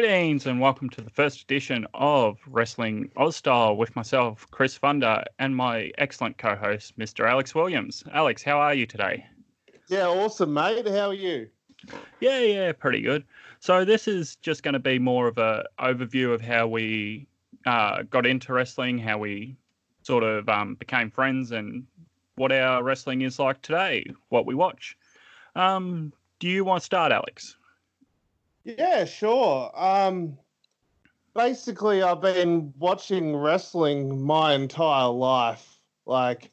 Greetings and welcome to the first edition of Wrestling Aus Style with myself, Chris Funder, and my excellent co host, Mr. Alex Williams. Alex, how are you today? Yeah, awesome, mate. How are you? Yeah, yeah, pretty good. So this is just going to be more of a overview of how we uh, got into wrestling, how we sort of um, became friends, and what our wrestling is like today, what we watch. Um, do you want to start, Alex? Yeah, sure. Um, basically, I've been watching wrestling my entire life. Like,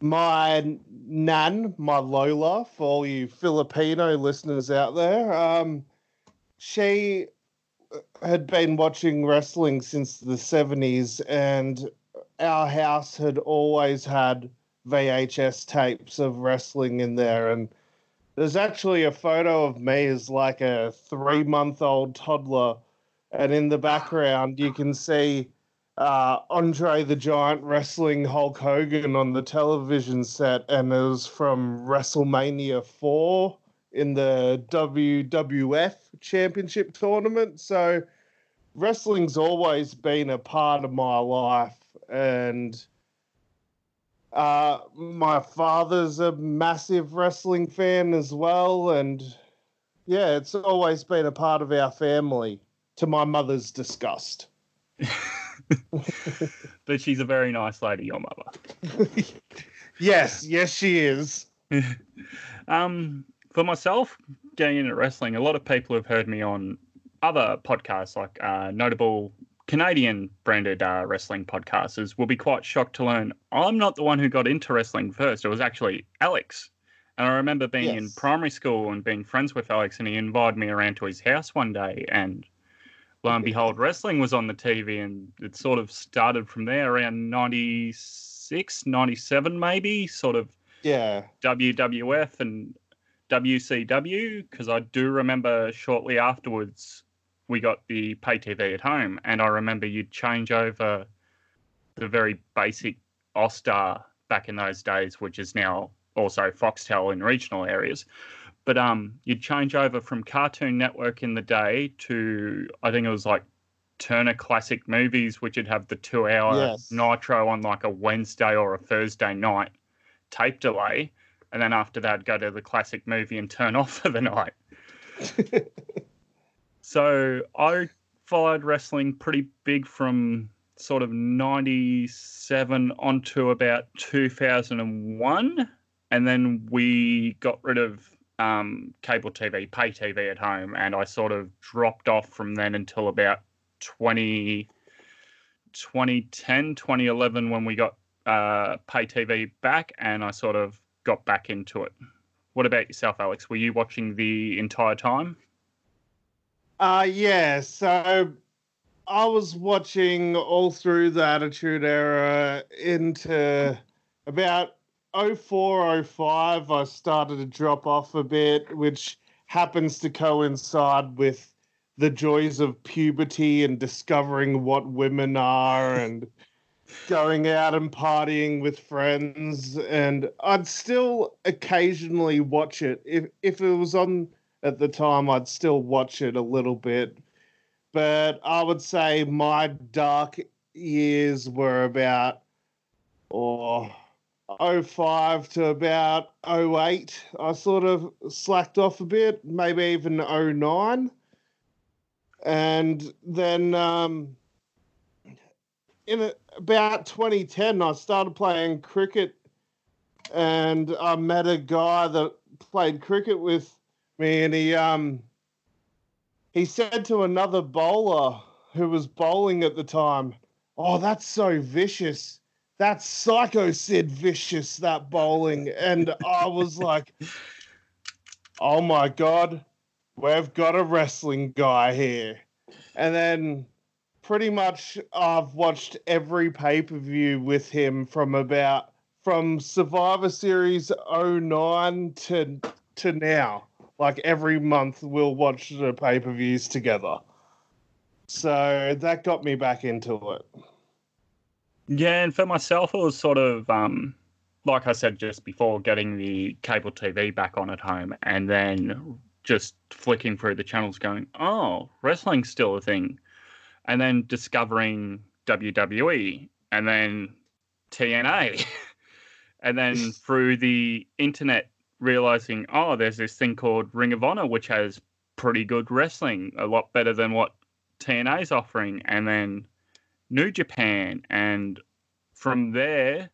my nan, my Lola, for all you Filipino listeners out there, um, she had been watching wrestling since the 70s, and our house had always had VHS tapes of wrestling in there. And there's actually a photo of me as like a three month old toddler, and in the background you can see uh, Andre the Giant wrestling Hulk Hogan on the television set, and it was from WrestleMania 4 in the WWF Championship tournament. So, wrestling's always been a part of my life, and uh, my father's a massive wrestling fan as well, and yeah, it's always been a part of our family. To my mother's disgust. but she's a very nice lady, your mother. yes, yes, she is. um, for myself, getting into wrestling, a lot of people have heard me on other podcasts like uh, notable Canadian branded uh, wrestling podcasters will be quite shocked to learn I'm not the one who got into wrestling first. It was actually Alex. And I remember being yes. in primary school and being friends with Alex, and he invited me around to his house one day. And lo and behold, wrestling was on the TV, and it sort of started from there around 96, 97, maybe, sort of yeah WWF and WCW, because I do remember shortly afterwards we got the pay TV at home, and I remember you'd change over the very basic Austar back in those days, which is now also Foxtel in regional areas. But um, you'd change over from Cartoon Network in the day to I think it was like Turner Classic Movies, which would have the two-hour yes. Nitro on like a Wednesday or a Thursday night tape delay, and then after that, go to the classic movie and turn off for the night. So I followed wrestling pretty big from sort of 97 onto about 2001. And then we got rid of um, cable TV, pay TV at home. And I sort of dropped off from then until about 20, 2010, 2011 when we got uh, pay TV back. And I sort of got back into it. What about yourself, Alex? Were you watching the entire time? Uh yeah, so I was watching all through the Attitude Era into about 04, 05. I started to drop off a bit, which happens to coincide with the joys of puberty and discovering what women are and going out and partying with friends. And I'd still occasionally watch it if if it was on at the time, I'd still watch it a little bit. But I would say my dark years were about or oh, 05 to about 08. I sort of slacked off a bit, maybe even 09. And then um, in about 2010, I started playing cricket and I met a guy that played cricket with Man, he um he said to another bowler who was bowling at the time, "Oh, that's so vicious. That's psycho Sid vicious that bowling." And I was like, "Oh my god, we've got a wrestling guy here." And then pretty much I've watched every pay-per-view with him from about from Survivor Series 09 to to now like every month we'll watch the pay per views together. So that got me back into it. Yeah, and for myself, it was sort of um, like I said just before, getting the cable TV back on at home, and then just flicking through the channels going, oh, wrestling's still a thing. And then discovering WWE and then TNA. and then through the internet, realizing, oh, there's this thing called Ring of Honor, which has pretty good wrestling, a lot better than what TNA's offering. And then New Japan. And from there,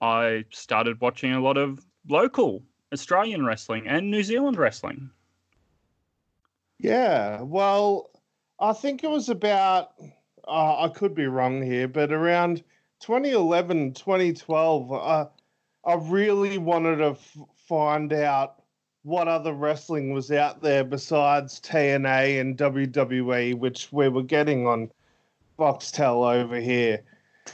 I started watching a lot of local Australian wrestling and New Zealand wrestling. Yeah, well, I think it was about, uh, I could be wrong here, but around 2011, 2012, uh, I really wanted to f- find out what other wrestling was out there besides TNA and WWE, which we were getting on Foxtel over here.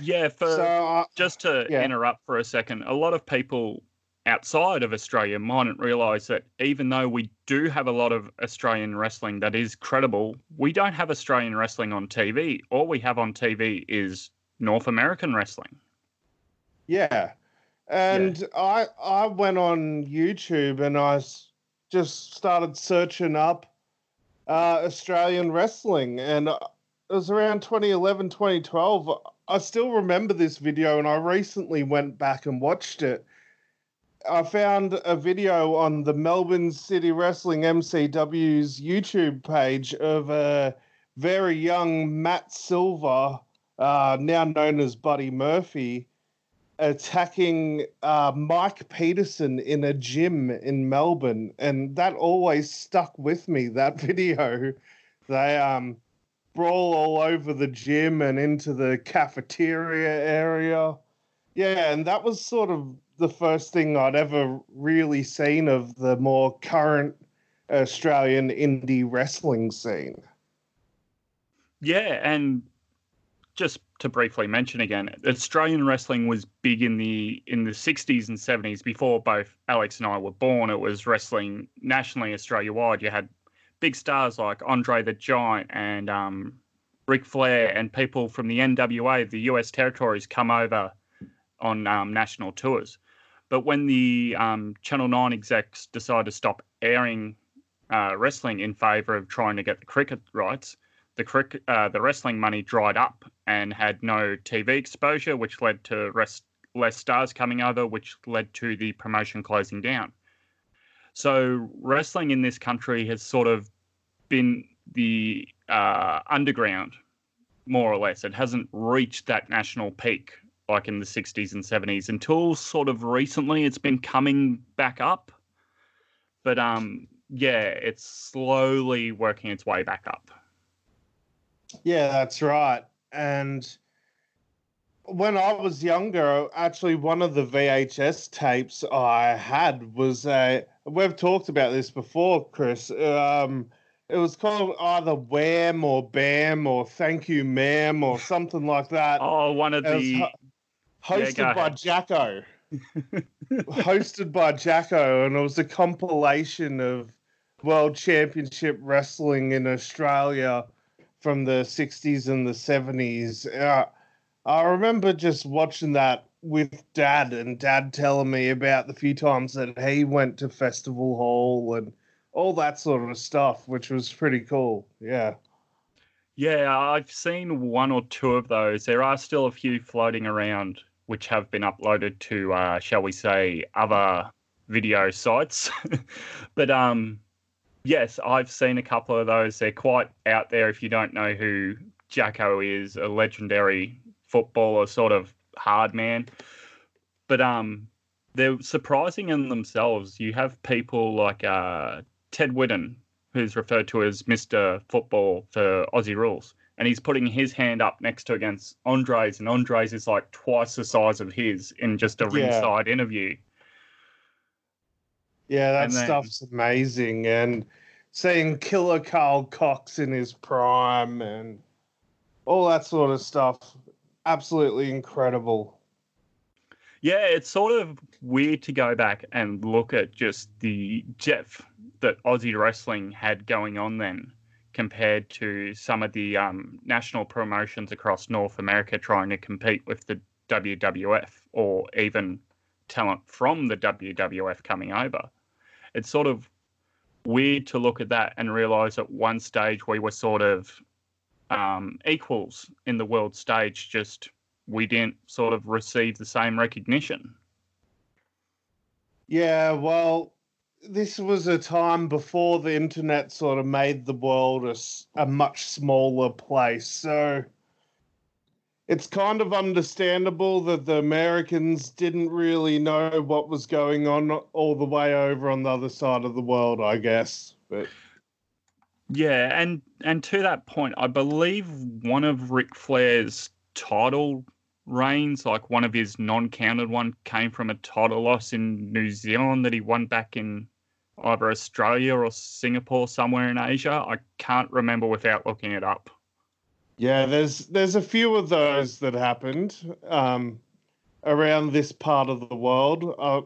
Yeah, for so, uh, just to yeah. interrupt for a second, a lot of people outside of Australia mightn't realise that even though we do have a lot of Australian wrestling that is credible, we don't have Australian wrestling on TV. All we have on TV is North American wrestling. Yeah. And yeah. I I went on YouTube and I just started searching up uh, Australian wrestling and it was around 2011 2012 I still remember this video and I recently went back and watched it I found a video on the Melbourne City Wrestling MCW's YouTube page of a very young Matt Silver, uh, now known as Buddy Murphy, attacking uh, Mike Peterson in a gym in Melbourne, and that always stuck with me. That video, they um, brawl all over the gym and into the cafeteria area. Yeah, and that was sort of the first thing I'd ever really seen of the more current Australian indie wrestling scene. Yeah, and just to briefly mention again, Australian wrestling was big in the in the 60s and 70s before both Alex and I were born. It was wrestling nationally Australia wide. You had big stars like Andre the Giant and um, Ric Flair and people from the NWA, the US territories, come over on um, national tours. But when the um, Channel 9 execs decided to stop airing uh, wrestling in favour of trying to get the cricket rights, the uh, the wrestling money dried up and had no TV exposure, which led to rest, less stars coming over, which led to the promotion closing down. So wrestling in this country has sort of been the uh, underground, more or less. It hasn't reached that national peak like in the 60s and 70s until sort of recently it's been coming back up but um yeah it's slowly working its way back up yeah that's right and when I was younger, actually, one of the VHS tapes I had was a. We've talked about this before, Chris. Um, it was called either Wham or Bam or Thank You, Ma'am or something like that. Oh, one of the hosted yeah, by Jacko. hosted by Jacko, and it was a compilation of World Championship Wrestling in Australia from the 60s and the 70s. Uh, I remember just watching that with dad and dad telling me about the few times that he went to Festival Hall and all that sort of stuff, which was pretty cool. Yeah. Yeah, I've seen one or two of those. There are still a few floating around which have been uploaded to, uh, shall we say, other video sites. but um, yes, I've seen a couple of those. They're quite out there if you don't know who Jacko is, a legendary footballer, sort of hard man. But um, they're surprising in themselves. You have people like uh, Ted Whitten, who's referred to as Mr. Football for Aussie Rules and he's putting his hand up next to against Andres, and Andres is like twice the size of his in just a yeah. ringside interview. Yeah, that stuff's amazing, and seeing Killer Karl Kox in his prime and all that sort of stuff, absolutely incredible. Yeah, it's sort of weird to go back and look at just the Jeff that Aussie wrestling had going on then compared to some of the um, national promotions across North America trying to compete with the WWF or even talent from the WWF coming over. It's sort of weird to look at that and realize at one stage we were sort of um, equals in the world stage, just we didn't sort of receive the same recognition. Yeah, well, this was a time before the internet sort of made the world a, a much smaller place. So it's kind of understandable that the Americans didn't really know what was going on all the way over on the other side of the world, I guess. But yeah, and and to that point, I believe one of Ric Flair's title reigns, like one of his non-counted one, came from a title loss in New Zealand that he won back in either Australia or Singapore, somewhere in Asia. I can't remember without looking it up. Yeah, there's there's a few of those that happened um, around this part of the world. Uh,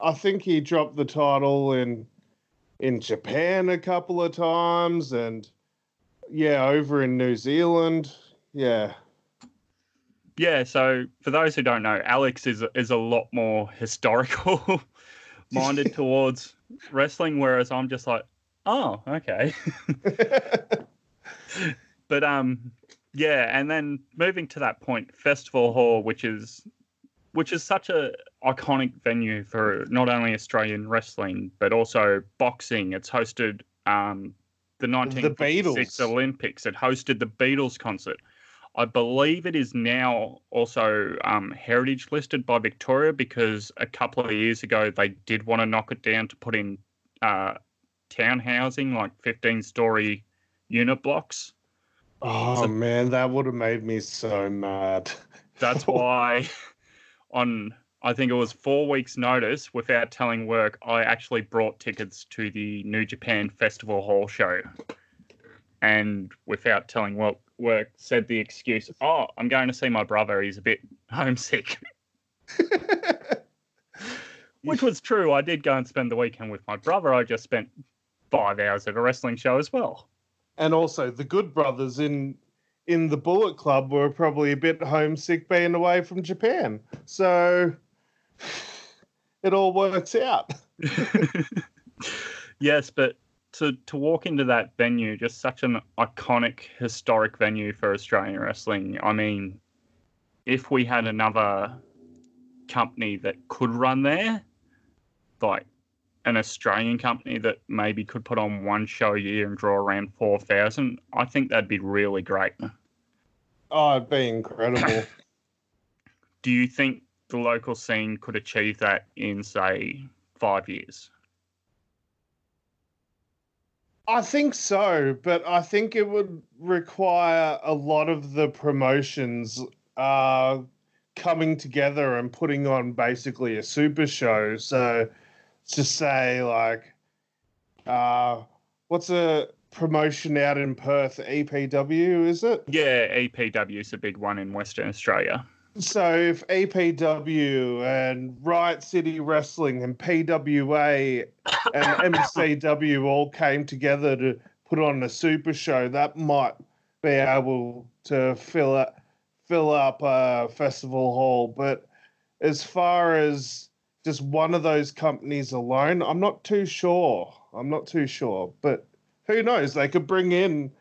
I think he dropped the title in in Japan a couple of times, and yeah, over in New Zealand. Yeah. Yeah, so for those who don't know, Alex is is a lot more historical minded towards wrestling, whereas I'm just like, oh, okay. but um, yeah, and then moving to that point, Festival Hall, which is which is such a iconic venue for not only Australian wrestling but also boxing. It's hosted um, the 1956 Olympics. It hosted the Beatles concert. I believe it is now also um, heritage listed by Victoria because a couple of years ago they did want to knock it down to put in uh, town housing, like 15 story unit blocks. Oh so man, that would have made me so mad. That's why on I think it was four weeks' notice, without telling work, I actually brought tickets to the New Japan Festival Hall show. And without telling work, work said the excuse, "Oh, I'm going to see my brother. He's a bit homesick." Which was true. I did go and spend the weekend with my brother. I just spent five hours at a wrestling show as well and also the Good Brothers in in the Bullet Club were probably a bit homesick being away from Japan. So it all works out. yes, but to to walk into that venue, just such an iconic, historic venue for Australian wrestling. I mean, if we had another company that could run there, like an Australian company that maybe could put on one show a year and draw around 4,000, I think that'd be really great. Oh, it'd be incredible. Do you think the local scene could achieve that in, say, five years? I think so, but I think it would require a lot of the promotions uh, coming together and putting on basically a super show. So, to say like, uh, what's a promotion out in Perth? EPW is it? Yeah, EPW is a big one in Western Australia. So if EPW and Riot City Wrestling and PWA and MCW all came together to put on a super show, that might be able to fill up fill up a festival hall. But as far as just one of those companies alone. I'm not too sure. I'm not too sure, but who knows? They could bring in,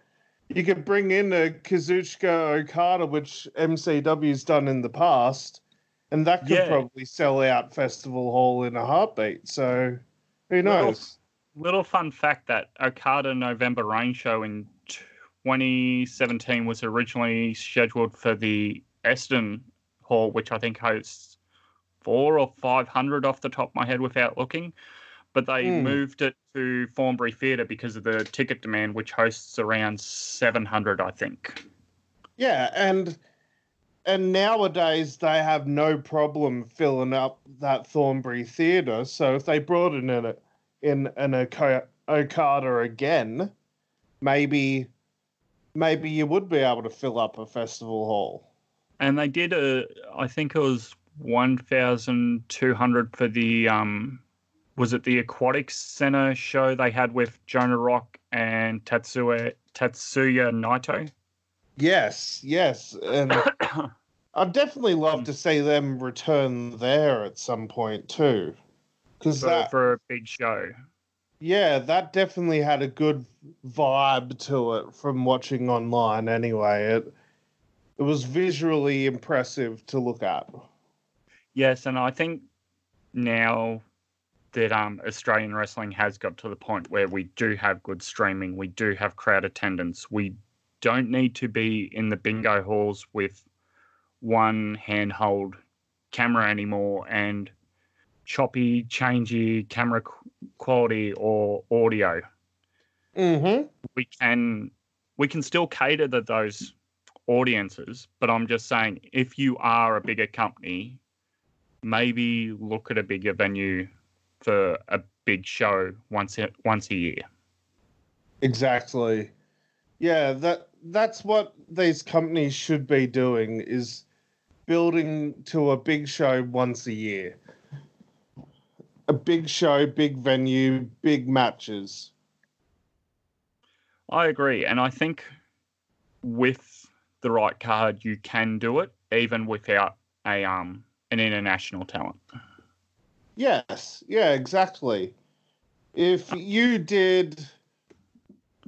you could bring in a Kazuchika Okada, which MCW's done in the past, and that could yeah. probably sell out Festival Hall in a heartbeat. So who knows? Little, little fun fact that Okada November Rain show in 2017 was originally scheduled for the Eston Hall, which I think hosts four or five hundred off the top of my head without looking. But they mm. moved it to Thornbury Theatre because of the ticket demand, which hosts around seven hundred, I think. Yeah, and and nowadays they have no problem filling up that Thornbury Theatre. So if they brought it in an in an Okada again, maybe maybe you would be able to fill up a festival hall. And they did a, I think it was 1,200 for the um, was it the Aquatics Center show they had with Jonah Rock and Tetsuya Tetsuya Naito? Yes, yes, and I'd definitely love to see them return there at some point too, because that for a big show. Yeah, that definitely had a good vibe to it from watching online anyway. It it was visually impressive to look at. Yes, and I think now that um, Australian wrestling has got to the point where we do have good streaming, we do have crowd attendance, we don't need to be in the bingo halls with one handhold camera anymore and choppy, changey camera quality or audio. Mm-hmm. We can we can still cater to those audiences, but I'm just saying if you are a bigger company, maybe look at a bigger venue for a big show once a, once a year. Exactly. Yeah, that that's what these companies should be doing is building to a big show once a year. A big show, big venue, big matches. I agree, and I think with the right card, you can do it even without a um an international talent. Yes, yeah, exactly. If you did,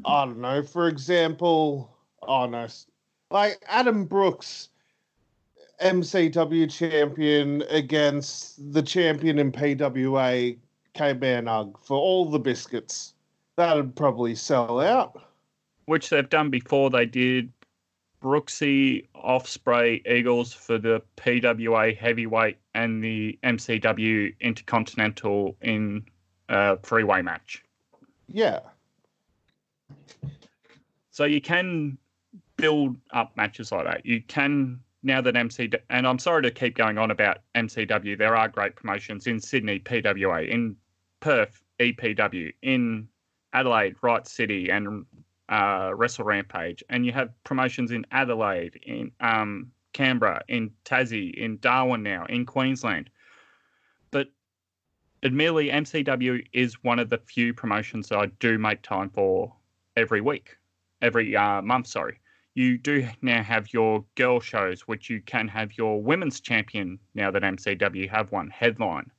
I don't know, for example, oh no, like Adam Brooks, MCW champion against the champion in PWA, K Man Ugg, for all the biscuits. That'd probably sell out. Which they've done before. They did Brooksy, Ospreay, Eagles for the PWA heavyweight and the MCW Intercontinental in a three-way match. Yeah. So you can build up matches like that. You can now that MC and I'm sorry to keep going on about MCW. There are great promotions in Sydney, PWA, in Perth, EPW, in Adelaide, Riot City, and uh, Wrestle Rampage, and you have promotions in Adelaide, in um, Canberra, in Tassie, in Darwin now, in Queensland. But admittedly, MCW is one of the few promotions that I do make time for every week, every uh, month, sorry. You do now have your girl shows, which you can have your women's champion now that MCW have one headline.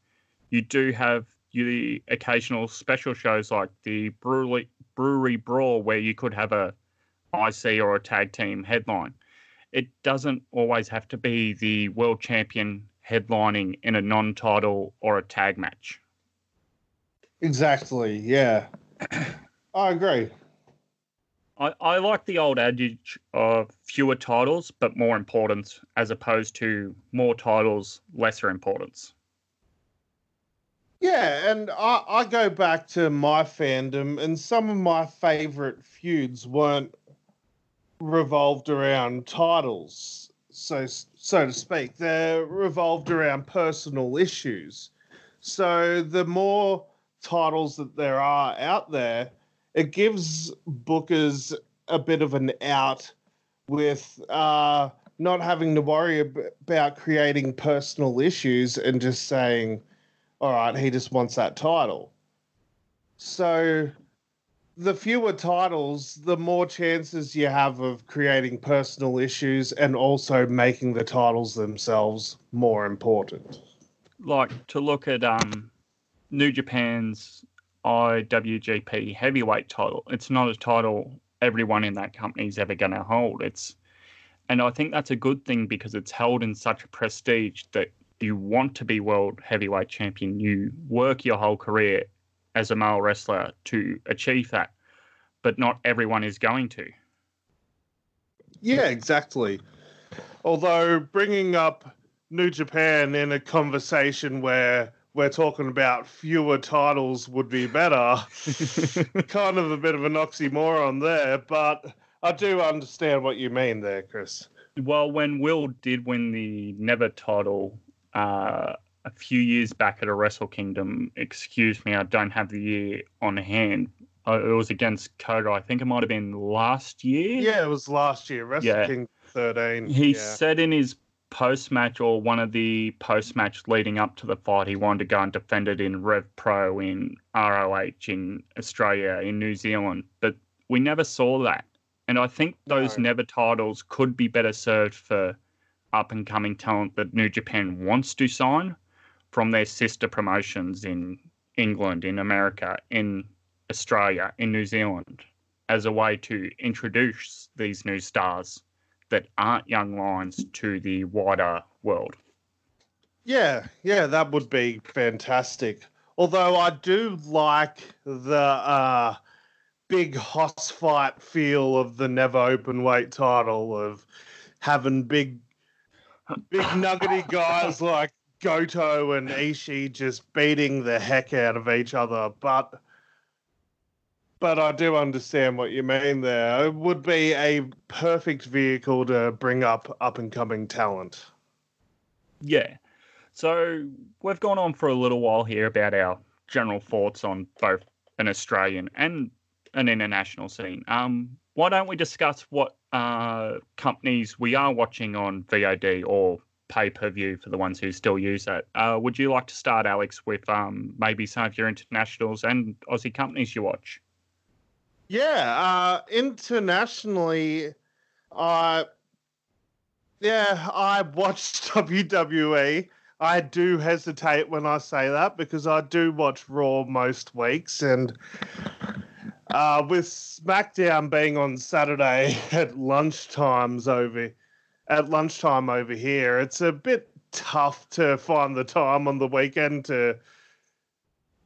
You do have the occasional special shows like the Brewery, Brewery Brawl, where you could have a IC or a tag team headline. It doesn't always have to be the world champion headlining in a non title or a tag match. Exactly, yeah. I agree. I, I like the old adage of fewer titles but more importance as opposed to more titles, lesser importance. Yeah, and I, I go back to my fandom, and some of my favorite feuds weren't revolved around titles, so so to speak. They're revolved around personal issues. So the more titles that there are out there, it gives bookers a bit of an out with uh, not having to worry about creating personal issues and just saying all right, he just wants that title. So the fewer titles, the more chances you have of creating personal issues and also making the titles themselves more important. Like to look at um, New Japan's IWGP heavyweight title. It's not a title everyone in that company is ever going to hold. It's and I think that's a good thing because it's held in such a prestige that you want to be world heavyweight champion, you work your whole career as a male wrestler to achieve that, but not everyone is going to. Yeah, exactly. Although bringing up New Japan in a conversation where we're talking about fewer titles would be better, kind of a bit of an oxymoron there, but I do understand what you mean there, Chris. Well, when Will did win the Never title uh, a few years back at a Wrestle Kingdom. Excuse me, I don't have the year on hand. Uh, it was against Koga. I think it might have been last year. Yeah, it was last year. Wrestle yeah. King 13. He yeah. said in his post match or one of the post match leading up to the fight, he wanted to go and defend it in Rev Pro, in ROH, in Australia, in New Zealand. But we never saw that. And I think those no. never titles could be better served for up and coming talent that New Japan wants to sign from their sister promotions in England, in America, in Australia in New Zealand as a way to introduce these new stars that aren't young lions to the wider world. Yeah, yeah, that would be fantastic. Although I do like the uh, big hoss fight feel of the never open weight title of having big, big nuggety guys like Goto and Ishii just beating the heck out of each other. But but I do understand what you mean there. It would be a perfect vehicle to bring up up and coming talent. Yeah. So we've gone on for a little while here about our general thoughts on both an Australian and an international scene. Um, why don't we discuss what uh, companies we are watching on VOD or pay per view for the ones who still use it? Uh, would you like to start, Alex, with um, maybe some of your internationals and Aussie companies you watch? Yeah, uh, internationally, I yeah, I watched WWE. I do hesitate when I say that because I do watch Raw most weeks, and uh, with SmackDown being on Saturday at lunchtimes over at lunchtime over here, it's a bit tough to find the time on the weekend to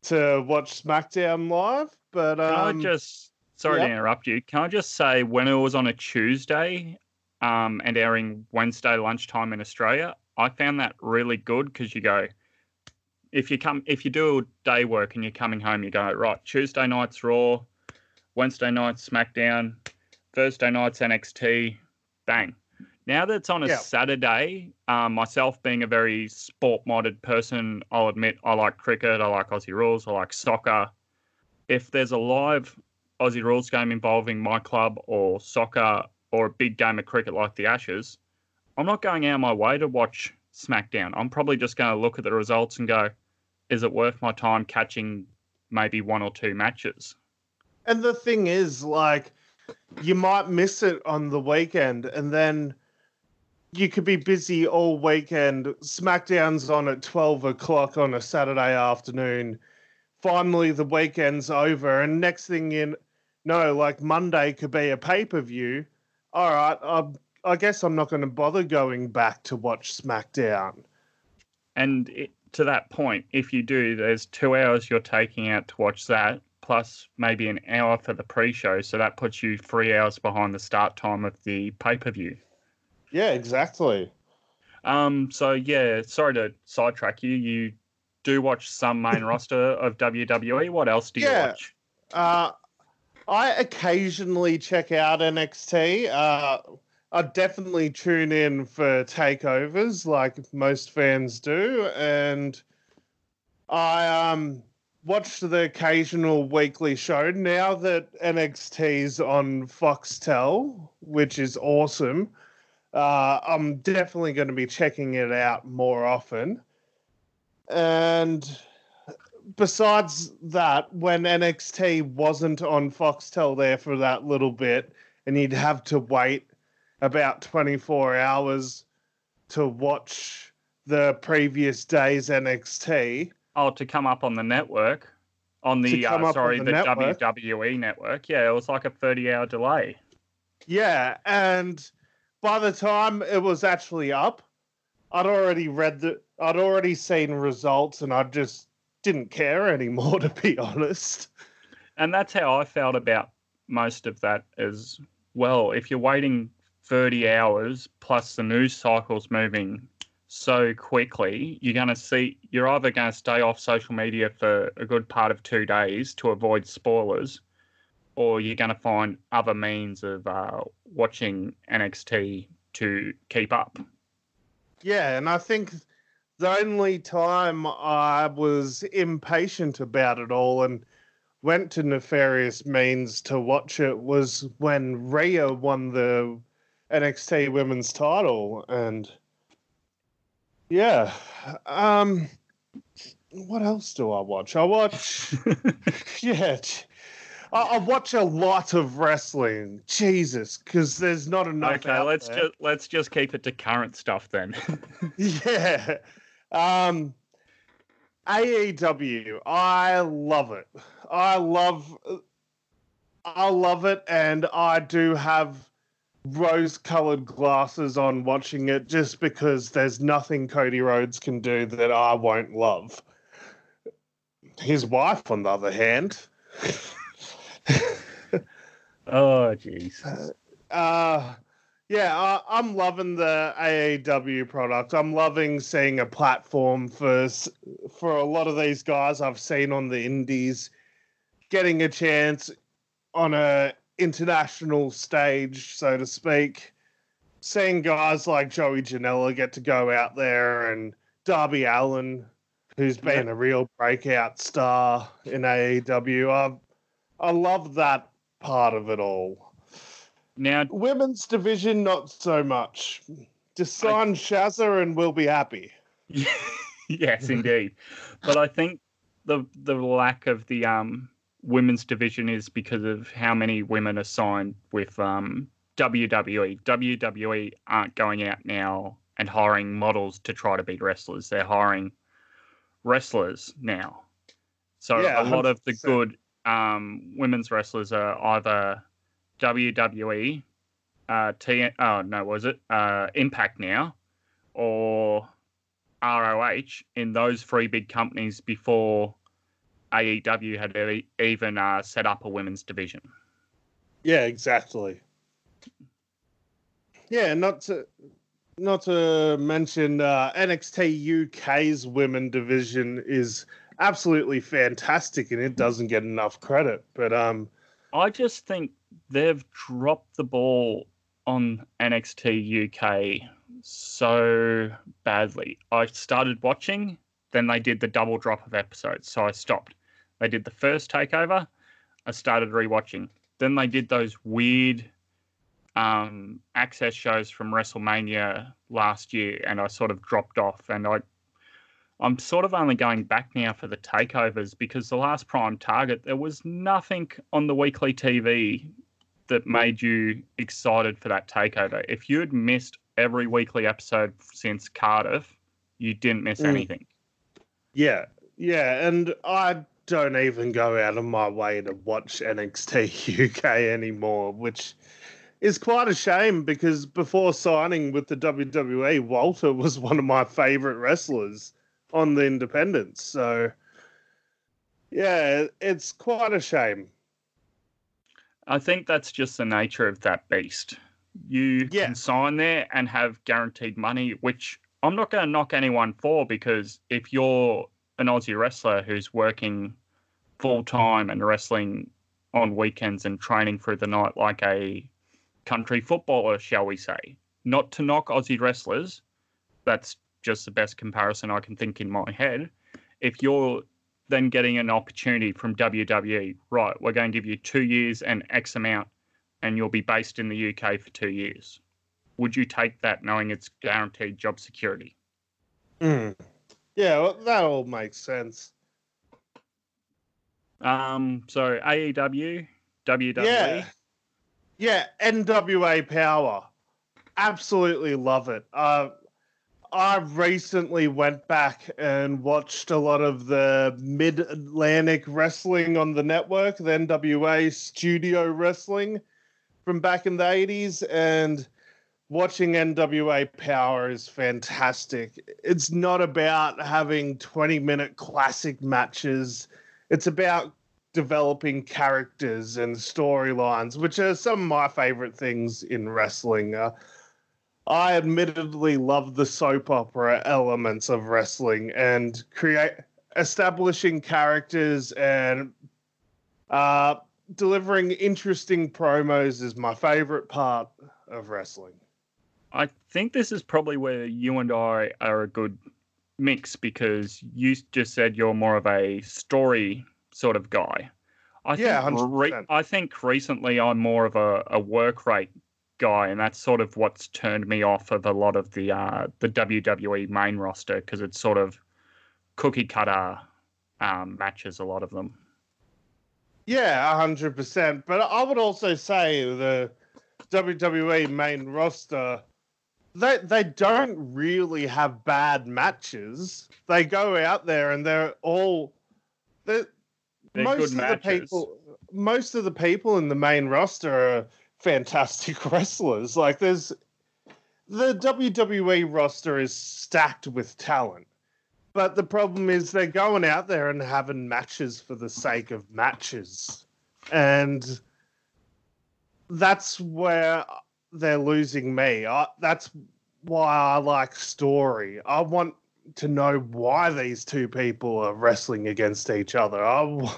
to watch SmackDown live. But um, Can I just sorry yep. to interrupt you. Can I just say when it was on a Tuesday um, and airing Wednesday lunchtime in Australia, I found that really good because you go if you come if you do day work and you're coming home, you go right Tuesday night's Raw, Wednesday night's SmackDown, Thursday night's NXT, bang. Now that it's on a yep. Saturday, um, myself being a very sport minded person, I'll admit I like cricket, I like Aussie rules, I like soccer. If there's a live Aussie rules game involving my club or soccer or a big game of cricket like the Ashes, I'm not going out of my way to watch SmackDown. I'm probably just going to look at the results and go, is it worth my time catching maybe one or two matches? And the thing is, like, you might miss it on the weekend and then you could be busy all weekend. SmackDown's on at 12 o'clock on a Saturday afternoon. Finally, the weekend's over, and next thing you no, like Monday could be a pay per view. All right, I, I guess I'm not going to bother going back to watch SmackDown. And it, to that point, if you do, there's two hours you're taking out to watch that, plus maybe an hour for the pre show. So that puts you three hours behind the start time of the pay per view. Yeah, exactly. Um, so yeah, sorry to sidetrack you. You do watch some main roster of WWE. What else do you yeah. watch? Uh, I occasionally check out NXT. Uh, I definitely tune in for takeovers, like most fans do, and I um watch the occasional weekly show now that NXT's on Foxtel, which is awesome. Uh, I'm definitely going to be checking it out more often. And besides that, when NXT wasn't on Foxtel there for that little bit, and you'd have to wait about 24 hours to watch the previous day's NXT. Oh, to come up on the network, on the uh, sorry, the, the network. WWE network. Yeah, it was like a 30 hour delay. Yeah, and by the time it was actually up, I'd already read the, I'd already seen results, and I'd just didn't care anymore, to be honest. And that's how I felt about most of that as well. If you're waiting 30 hours plus the news cycle's moving so quickly, you're going to see, you're either going to stay off social media for a good part of two days to avoid spoilers, or you're going to find other means of uh, watching NXT to keep up. Yeah, and I think the only time I was impatient about it all and went to nefarious means to watch it was when Rhea won the NXT Women's Title, and yeah, um, what else do I watch? I watch, yeah. I, I watch a lot of wrestling. Jesus, because there's not enough. Okay, let's there. just let's just keep it to current stuff then. yeah, um, AEW, I love it. I love I love it and I do have rose-colored glasses on watching it just because there's nothing Cody Rhodes can do that I won't love. His wife on the other hand, oh jeez. uh yeah, I, I'm loving the AEW product. I'm loving seeing a platform for for a lot of these guys I've seen on the indies getting a chance on a international stage, so to speak. Seeing guys like Joey Janela get to go out there and Darby Allin, who's been a real breakout star in AEW. I I love that part of it all. Now, Women's division, not so much. Just sign Shazza and we'll be happy. yes, indeed. But I think the the lack of the um women's division is because of how many women are signed with um WWE. WWE aren't going out now and hiring models to try to be wrestlers. They're hiring wrestlers now. So Yeah, a lot of the good um, women's wrestlers are either WWE, uh, T. Oh no, was it uh, Impact now, or ROH in those three big companies before AEW had even uh, set up a women's division. Yeah, exactly. Yeah, not to not to mention uh, NXT UK's women division is absolutely fantastic and it doesn't get enough credit. But um I just think they've dropped the ball on NXT UK so badly. I started watching, then they did the double drop of episodes, so I stopped. They did the first takeover, I started rewatching. Then they did those weird um, access shows from WrestleMania last year, and I sort of dropped off. And I, I'm sort of only going back now for the takeovers because the last Prime Target, there was nothing on the weekly TV that made you excited for that takeover. If you had missed every weekly episode since Cardiff, you didn't miss Mm. anything. yeah, yeah, and I don't even go out of my way to watch NXT UK anymore, which is quite a shame because before signing with the WWE, Walter was one of my favorite wrestlers on the independents. So, yeah, it's quite a shame. I think that's just the nature of that beast. You Yeah. can sign there and have guaranteed money, which I'm not going to knock anyone for because if you're an Aussie wrestler who's working full time and wrestling on weekends and training through the night like a country footballer, shall we say, not to knock Aussie wrestlers, that's just the best comparison I can think in my head. If you're then getting an opportunity from WWE, right, we're going to give you two years and X amount, and you'll be based in the UK for two years. Would you take that knowing it's guaranteed job security? Mm. Yeah, well, that all makes sense. Um, so AEW, WWE, Yeah. Yeah, NWA Power. Absolutely love it. Uh, I recently went back and watched a lot of the Mid Atlantic wrestling on the network, the NWA studio wrestling from back in the 80s, and watching NWA Power is fantastic. It's not about having 20 minute classic matches, it's about developing characters and storylines, which are some of my favorite things in wrestling. Uh, I admittedly love the soap opera elements of wrestling and create establishing characters and uh, delivering interesting promos is my favorite part of wrestling. I think this is probably where you and I are a good mix because you just said you're more of a story sort of guy. I Yeah, think 100%. I think recently I'm more of a, a work rate guy, and that's sort of what's turned me off of a lot of the uh, the WWE main roster because it's sort of cookie cutter um, matches, a lot of them. Yeah, hundred percent. But I would also say the WWE main roster, they they don't really have bad matches. They go out there and they're all they're, They're most of matches. the people most of the people in the main roster are fantastic wrestlers. Like there's the WWE roster is stacked with talent. But the problem is they're going out there and having matches for the sake of matches. And that's where they're losing me. I, that's why I like story. I want to know why these two people are wrestling against each other. I w-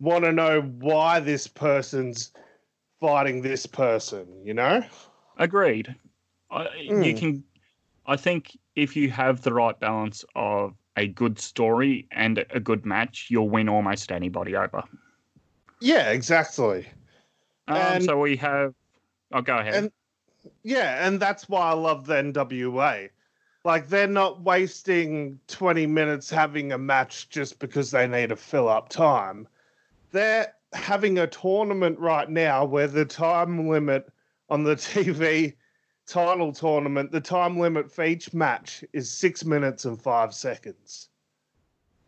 want to know why this person's fighting this person, you know? Agreed. I, You Mm. can. I think if you have the right balance of a good story and a good match, you'll win almost anybody over. Yeah, exactly. Um, And- so we have. I'll go ahead. And- Yeah, and that's why I love the NWA. Like they're not wasting 20 minutes having a match just because they need to fill up time. They're having a tournament right now where the time limit on the TV title tournament, the time limit for each match is six minutes and five seconds.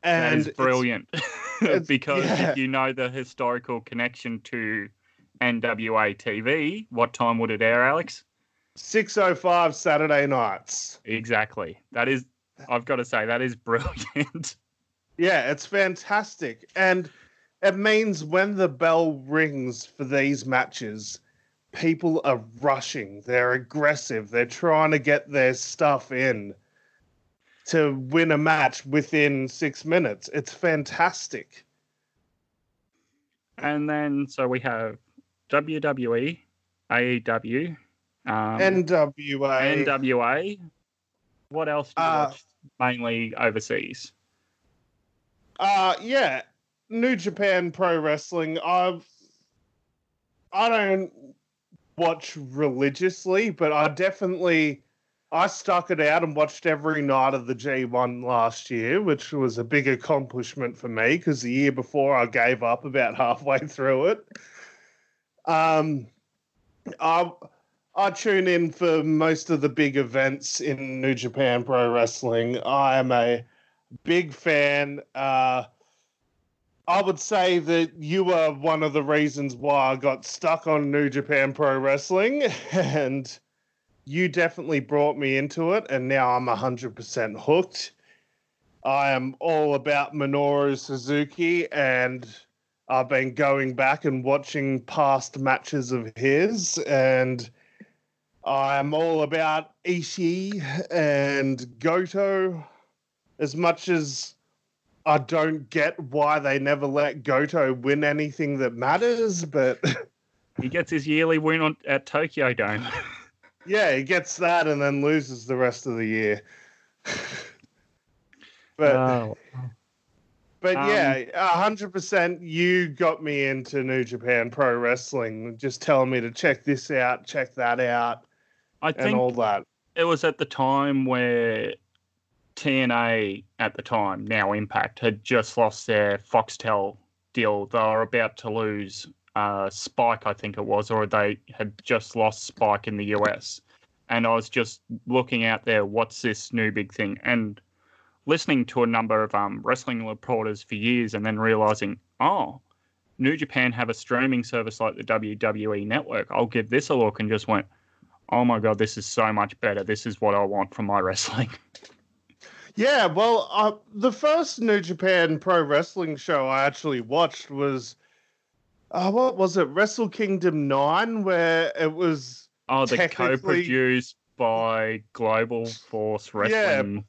And is it's- brilliant it's- because yeah. you know the historical connection to NWA TV, what time would it air, Alex? 6.05 Saturday nights. Exactly. That is. I've got to say that is brilliant. Yeah, it's fantastic. And it means when the bell rings for these matches, people are rushing. They're aggressive. They're trying to get their stuff in to win a match within six minutes. It's fantastic. and then so we have WWE, AEW, um, NWA. NWA. What else do you Uh, watch mainly overseas? Uh yeah, New Japan Pro Wrestling. I I don't watch religiously, but I definitely I stuck it out and watched every night of the G1 last year, which was a big accomplishment for me because the year before I gave up about halfway through it. Um, I I tune in for most of the big events in New Japan Pro Wrestling. I am a big fan. Uh, I would say that you were one of the reasons why I got stuck on New Japan Pro Wrestling, and you definitely brought me into it, and now I'm 100% hooked. I am all about Minoru Suzuki, and I've been going back and watching past matches of his, and I'm all about Ishii and Goto as much as I don't get why they never let Goto win anything that matters, but He gets his yearly win on, at Tokyo Dome. yeah, he gets that and then loses the rest of the year. but Oh. But um, yeah, a hundred percent. You got me into New Japan Pro Wrestling, just telling me to check this out, check that out, I and think all that. it was at the time where TNA at the time, now Impact, had just lost their Foxtel deal. They were about to lose uh, Spike, I think it was, or they had just lost Spike in the US. And I was just looking out there, what's this new big thing? And listening to a number of um, wrestling reporters for years and then realizing, oh, New Japan have a streaming service like the WWE Network. I'll give this a look and just went, oh my god, this is so much better. This is what I want from my wrestling. Yeah, well, uh, the first New Japan Pro Wrestling show I actually watched was, uh, what was it, Wrestle Kingdom 9, where it was Oh, the Technically- co-produced by Global Force Wrestling.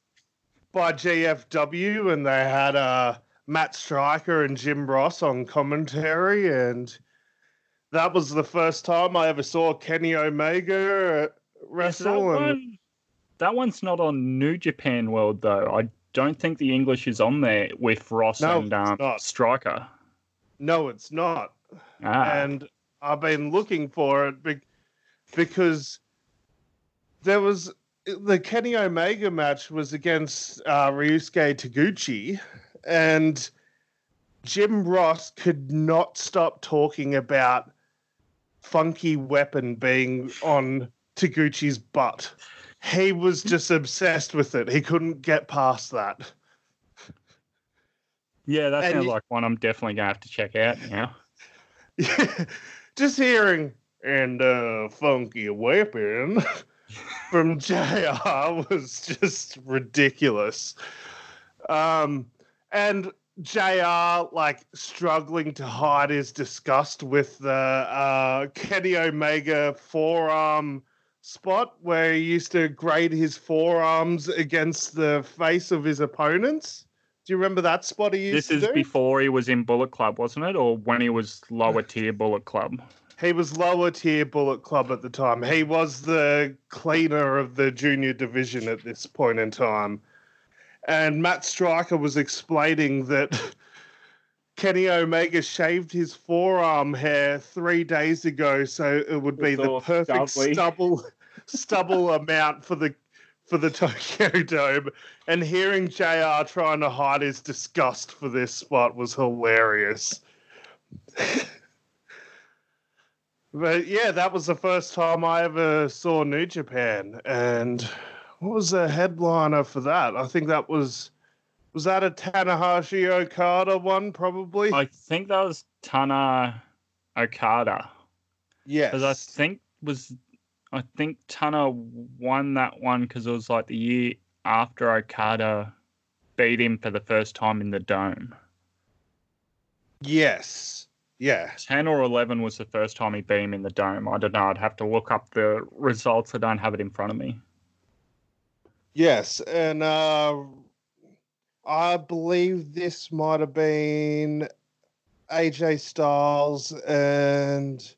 By GFW, and they had uh, Matt Striker and Jim Ross on commentary, and that was the first time I ever saw Kenny Omega Is that, wrestle. And one, that one's not on New Japan World though. I don't think the English is on there with Ross No, and um. Striker. no, it's not. Ah, and I've been looking for it be- because there was the Kenny Omega match was against uh, Ryusuke Taguchi, and Jim Ross could not stop talking about Funky Weapon being on Taguchi's butt. he was just obsessed with it. He couldn't get past that. Yeah, that And sounds you- like one I'm definitely gonna have to check out now. just hearing and uh funky weapon from JR was just ridiculous. Um and JR like struggling to hide his disgust with the uh Kenny Omega forearm spot where he used to grade his forearms against the face of his opponents. Do you remember that spot he used to This is do? before he was in Bullet Club, wasn't it? Or when he was lower tier Bullet Club? He was lower tier Bullet Club at the time. He was the cleaner of the junior division at this point in time. And Matt Striker was explaining that Kenny Omega shaved his forearm hair three days ago, so it would be It's the perfect stubbly. stubble stubble amount for the for the Tokyo Dome. And hearing JR trying to hide his disgust for this spot was hilarious. But yeah, that was the first time I ever saw New Japan. And what was the headliner for that? I think that was was that a Tanahashi Okada one, probably? I think that was Tana Okada. yes. Because I think was I think Tana won that one because it was like the year after Okada beat him for the first time in the dome. yes. Yeah. 10 or 11 was the first time he beat him in the dome. I don't know. I'd have to look up the results. I don't have it in front of me. Yes. And uh I believe this might have been AJ Styles and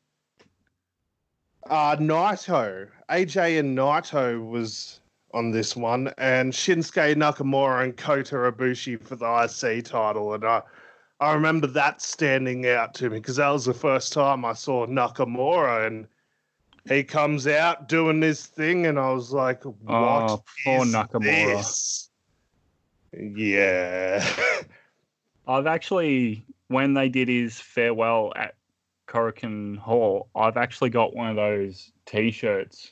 uh Naito. AJ and Naito was on this one, and Shinsuke Nakamura and Kota Ibushi for the IC title. And I I remember that standing out to me because that was the first time I saw Nakamura and he comes out doing this thing, and I was like, oh, "What Oh, poor is Nakamura. this?" Yeah. I've actually, when they did his farewell at Korakuen Hall, I've actually got one of those t shirts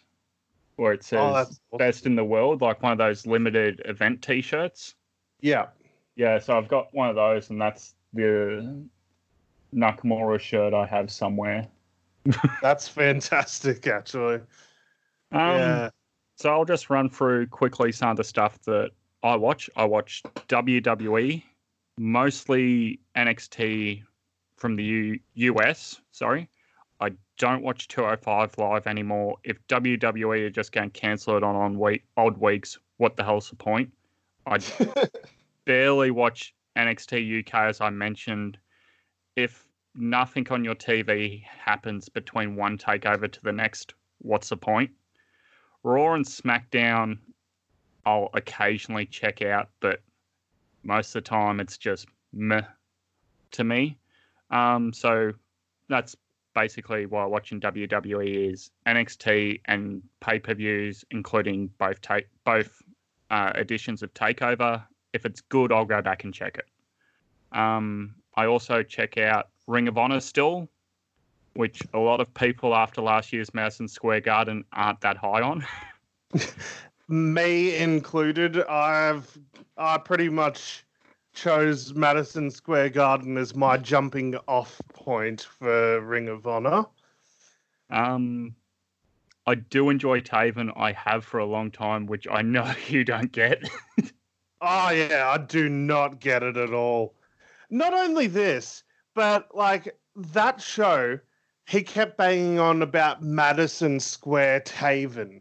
where it oh, says oh, awesome. best in the world, like one of those limited event t shirts. yeah. Yeah, so I've got one of those, and that's the Nakamura shirt I have somewhere. That's fantastic, actually. Um, yeah. So I'll just run through quickly some of the stuff that I watch. I watch WWE, mostly NXT from the U- US. Sorry. I don't watch 205 live anymore. If WWE are just going to cancel it on on week, odd weeks, what the hell's the point? I barely watch NXT UK, as I mentioned. If nothing on your TV happens between one takeover to the next, what's the point? Raw and SmackDown, I'll occasionally check out, but most of the time it's just meh to me. Um, so that's basically why watching WWE is NXT and pay per views, including both both uh, editions of Takeover. If it's good, I'll go back and check it. Um, I also check out Ring of Honor still, which a lot of people after last year's Madison Square Garden aren't that high on. Me included, I've I pretty much chose Madison Square Garden as my jumping off point for Ring of Honor. Um, I do enjoy Taven. I have for a long time, which I know you don't get. Oh yeah, I do not get it at all. Not only this, but like that show, he kept banging on about Madison Square Taven.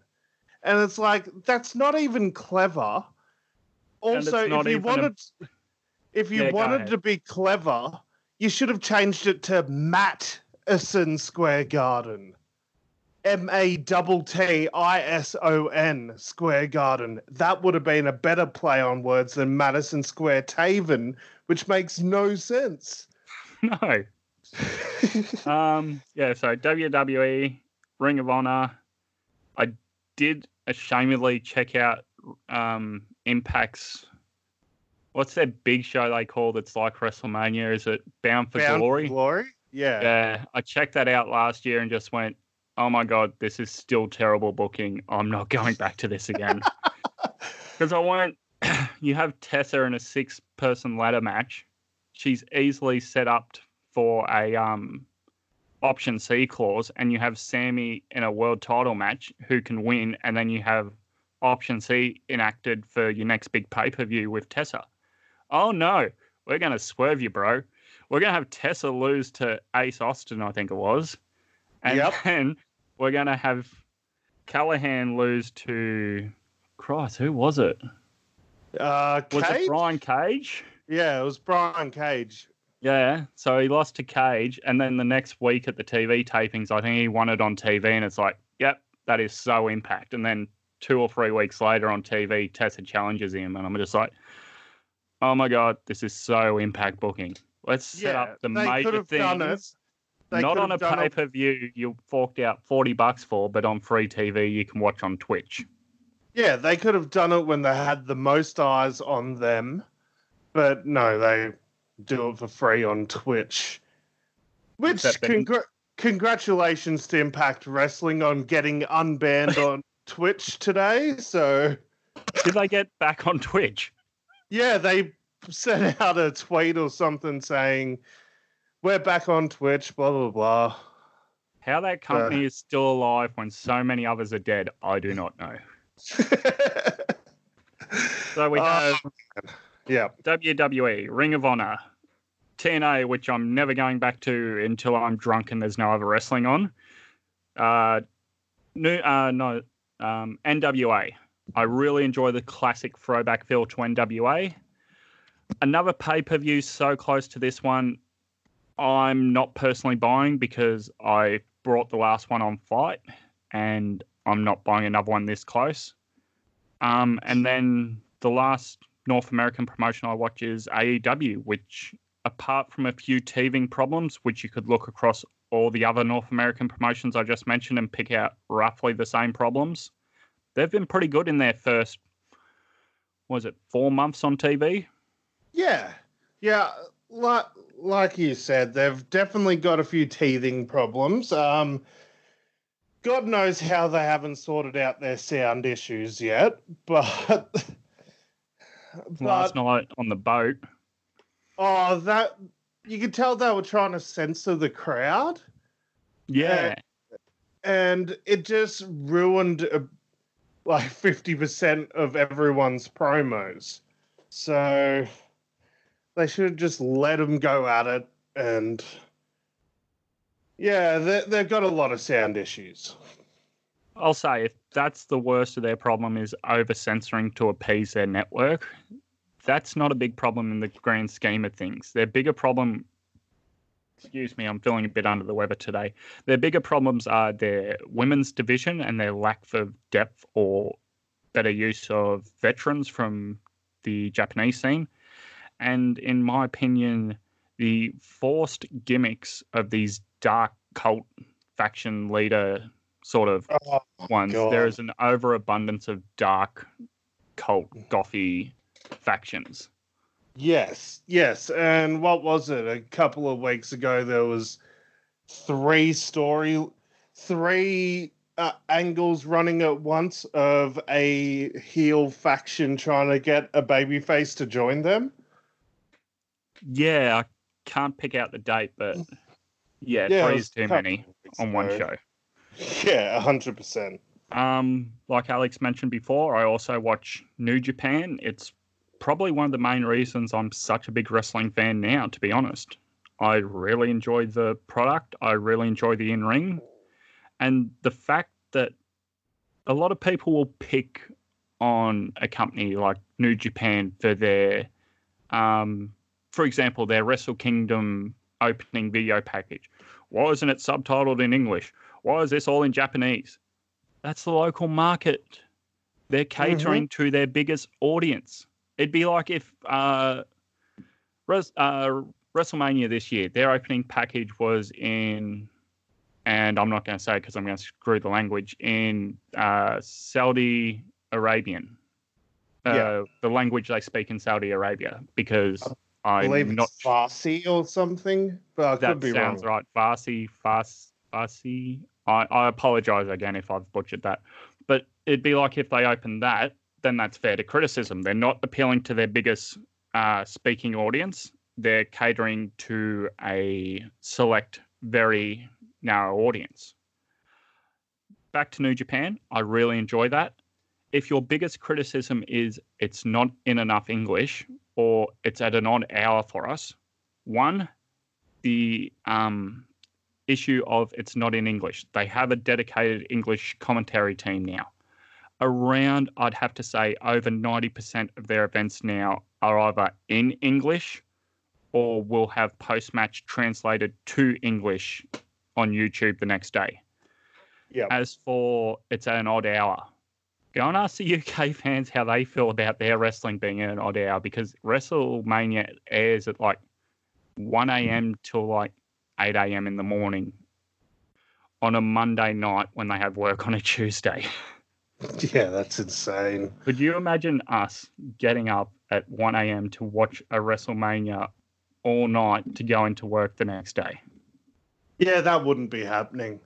And it's like that's not even clever. Also, if you even a- wanted if you Yeah, wanted to be clever, you should have changed it to Madison Square Garden. M A T T I S O N Square Garden. That would have been a better play on words than Madison Square Taven, which makes no sense. no. Um, yeah, so WWE, Ring of Honor. I did ashamedly check out um, Impact's. What's that big show they call that's like WrestleMania? Is it Bound for Bound Glory? Glory? Yeah. Yeah, I checked that out last year and just went, oh my god, this is still terrible booking. I'm not going back to this again because I won't. you have Tessa in a six-person ladder match. She's easily set up for a um option C clause, and you have Sami in a world title match who can win, and then you have option C enacted for your next big pay per view with Tessa. Oh no, we're going to swerve you, bro. We're going to have Tessa lose to Ace Austin, I think it was. And Yep. then we're going to have Callihan lose to. Christ, who was it? Uh, Was Cage? it Brian Cage? Yeah, it was Brian Cage. Yeah, so he lost to Cage, and then the next week at the TV tapings, I think he won it on TV, and it's like, yep, that is so impact. And then two or three weeks later on TV, Tessa challenges him, and I'm just like, oh my god, this is so impact booking. Let's set Yeah, up the major have done it. things. They Not on a pay per view you forked out forty bucks for, but on free TV you can watch on Twitch. Yeah, they could have done it when they had the most eyes on them, but no, they do it for free on Twitch. Which congr- congratulations to Impact Wrestling on getting unbanned on Twitch today. So Did they get back on Twitch? yeah, they sent out a tweet or something saying we're back on Twitch. Blah blah blah. How that company is still alive when so many others are dead, I do not know. So we Uh, have yeah, WWE, Ring of Honor, TNA, which I'm never going back to until I'm drunk and there's no other wrestling on. Uh, new, uh, no, um, NWA. I really enjoy the classic throwback feel to NWA. Another pay per view so close to this one, I'm not personally buying because I brought the last one on FITE and I'm not buying another one this close. Um, and then the last North American promotion I watch is AEW, which, apart from a few teething problems, which you could look across all the other North American promotions I just mentioned and pick out roughly the same problems, they've been pretty good in their first, was it four months on TV? Yeah, yeah. Like like you said, they've definitely got a few teething problems. Um, God knows how they haven't sorted out their sound issues yet, but Last night on the boat. oh, that you could tell they were trying to censor the crowd, Yeah. and it just ruined uh like fifty percent of everyone's promos. So they should have just let them go at it, and yeah, they, they've got a lot of sound issues. I'll say if that's the worst of their problem is over censoring to appease their network, that's not a big problem in the grand scheme of things. Their bigger problem, excuse me, I'm feeling a bit under the weather today. Their bigger problems are their women's division and their lack of depth or better use of veterans from the Japanese scene. And in my opinion, the forced gimmicks of these dark cult faction leader sort of Oh, ones. God. There is an overabundance of dark cult gothy factions. Yes, yes. And what was it? A couple of weeks ago, there was three story, three uh, angles running at once of a heel faction trying to get a babyface to join them. Yeah, I can't pick out the date, but yeah, Yeah, three is too many on one show. Yeah, hundred percent. Um, like Alex mentioned before, I also watch New Japan. It's probably one of the main reasons I'm such a big wrestling fan now, to be honest. I really enjoy the product. I really enjoy the in ring. And the fact that a lot of people will pick on a company like New Japan for their, um, for example, their Wrestle Kingdom opening video package. Why isn't it subtitled in English? Why is this all in Japanese? That's the local market. They're catering to their biggest audience. It'd be like if uh, Res- uh, WrestleMania this year, their opening package was in, and I'm not going to say because I'm going to screw the language, in uh, Saudi Arabian. Uh, Yeah. The language they speak in Saudi Arabia because I believe not it's Farsi or something, but I that could be sounds wrong. right. Farsi, Fars, Farsi. I, I apologize again if I've butchered that. But it'd be like if they open that, then that's fair to criticism. They're not appealing to their biggest uh, speaking audience. They're catering to a select, very narrow audience. Back to New Japan, I really enjoy that. If your biggest criticism is it's not in enough English or it's at an odd hour for us, one, the um, issue of it's not in English. They have a dedicated English commentary team now. Around, I'd have to say, over 90% of their events now are either in English or will have post match translated to English on YouTube the next day. Yeah. As for it's at an odd hour, go and ask the UK fans how they feel about their wrestling being an odd hour because WrestleMania airs at like 1 a.m. till like 8 a.m. in the morning on a Monday night when they have work on a Tuesday. Yeah, that's insane. Could you imagine us getting up at 1 a.m. to watch a WrestleMania all night to go into work the next day? Yeah, that wouldn't be happening.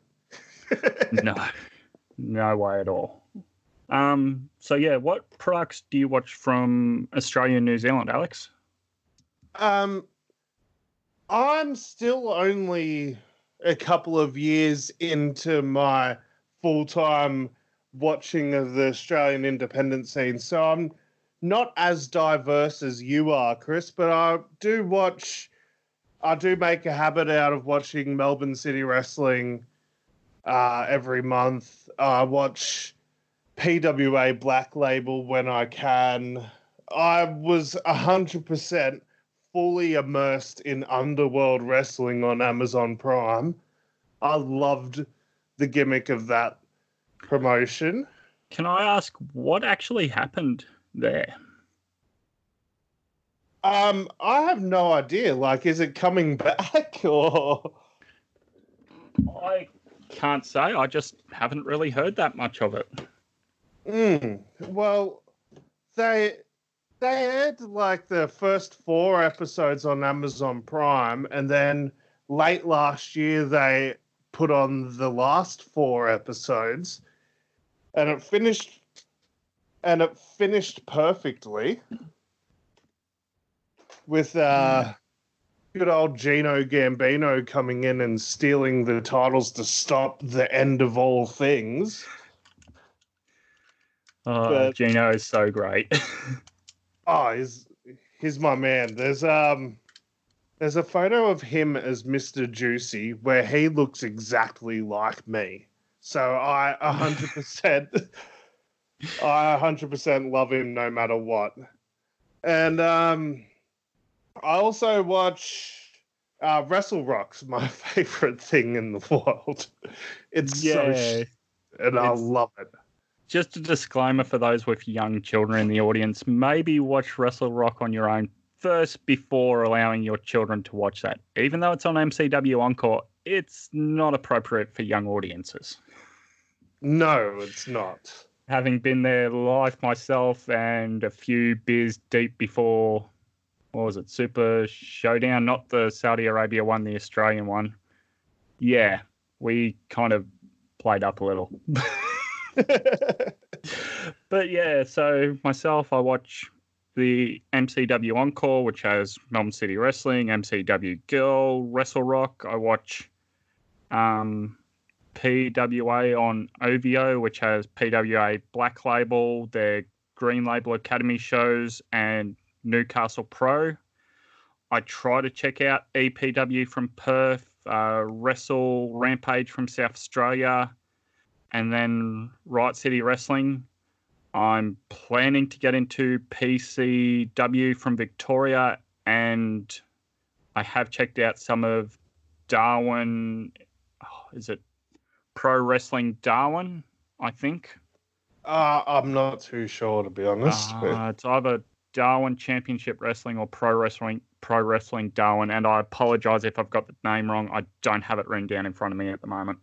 no, no way at all. Um, so yeah, what products do you watch from Australia and New Zealand, Alex? Um, I'm still only a couple of years into my full time watching of the Australian independent scene, so I'm not as diverse as you are, Chris, but I do watch. I do make a habit out of watching Melbourne City Wrestling uh, every month. I watch PWA Black Label when I can. I was 100% fully immersed in Underworld Wrestling on Amazon Prime. I loved the gimmick of that promotion. Can I ask what actually happened there? Um, I have no idea. Like, is it coming back or? I can't say. I just haven't really heard that much of it. Mm, well, they they aired like the first four episodes on Amazon Prime, and then late last year they put on the last four episodes, and it finished, and it finished perfectly with uh, good old Gino Gambino coming in and stealing the titles to stop the end of all things. Oh, But- Gino is so great. Oh, he's he's my man. There's um there's a photo of him as Mr. Juicy where he looks exactly like me. So I a hundred percent I a hundred percent love him no matter what. And um I also watch uh Wrestle Rock's my favorite thing in the world. It's so sh- and I love it. Just a disclaimer for those with young children in the audience maybe watch Wrestle Rock on your own first before allowing your children to watch that. Even though it's on MCW Encore, it's not appropriate for young audiences. No, it's not. Having been there live myself and a few beers deep before, what was it, Super Showdown, not the Saudi Arabia one, the Australian one. Yeah, we kind of played up a little. but yeah, so myself, I watch the MCW Encore, which has Melbourne City Wrestling, MCW Girl, Wrestle Rock. I watch um, PWA on OVO, which has PWA Black Label, their Green Label Academy shows, and Newcastle Pro. I try to check out EPW from Perth, uh, Wrestle Rampage from South Australia, and then Riot City Wrestling. I'm planning to get into PCW from Victoria, and I have checked out some of Darwin. Oh, is it Pro Wrestling Darwin? I think. Uh, I'm not too sure to be honest. but- Uh, it's either Darwin Championship Wrestling or Pro Wrestling Pro Wrestling Darwin, and I apologize if I've got the name wrong. I don't have it written down in front of me at the moment.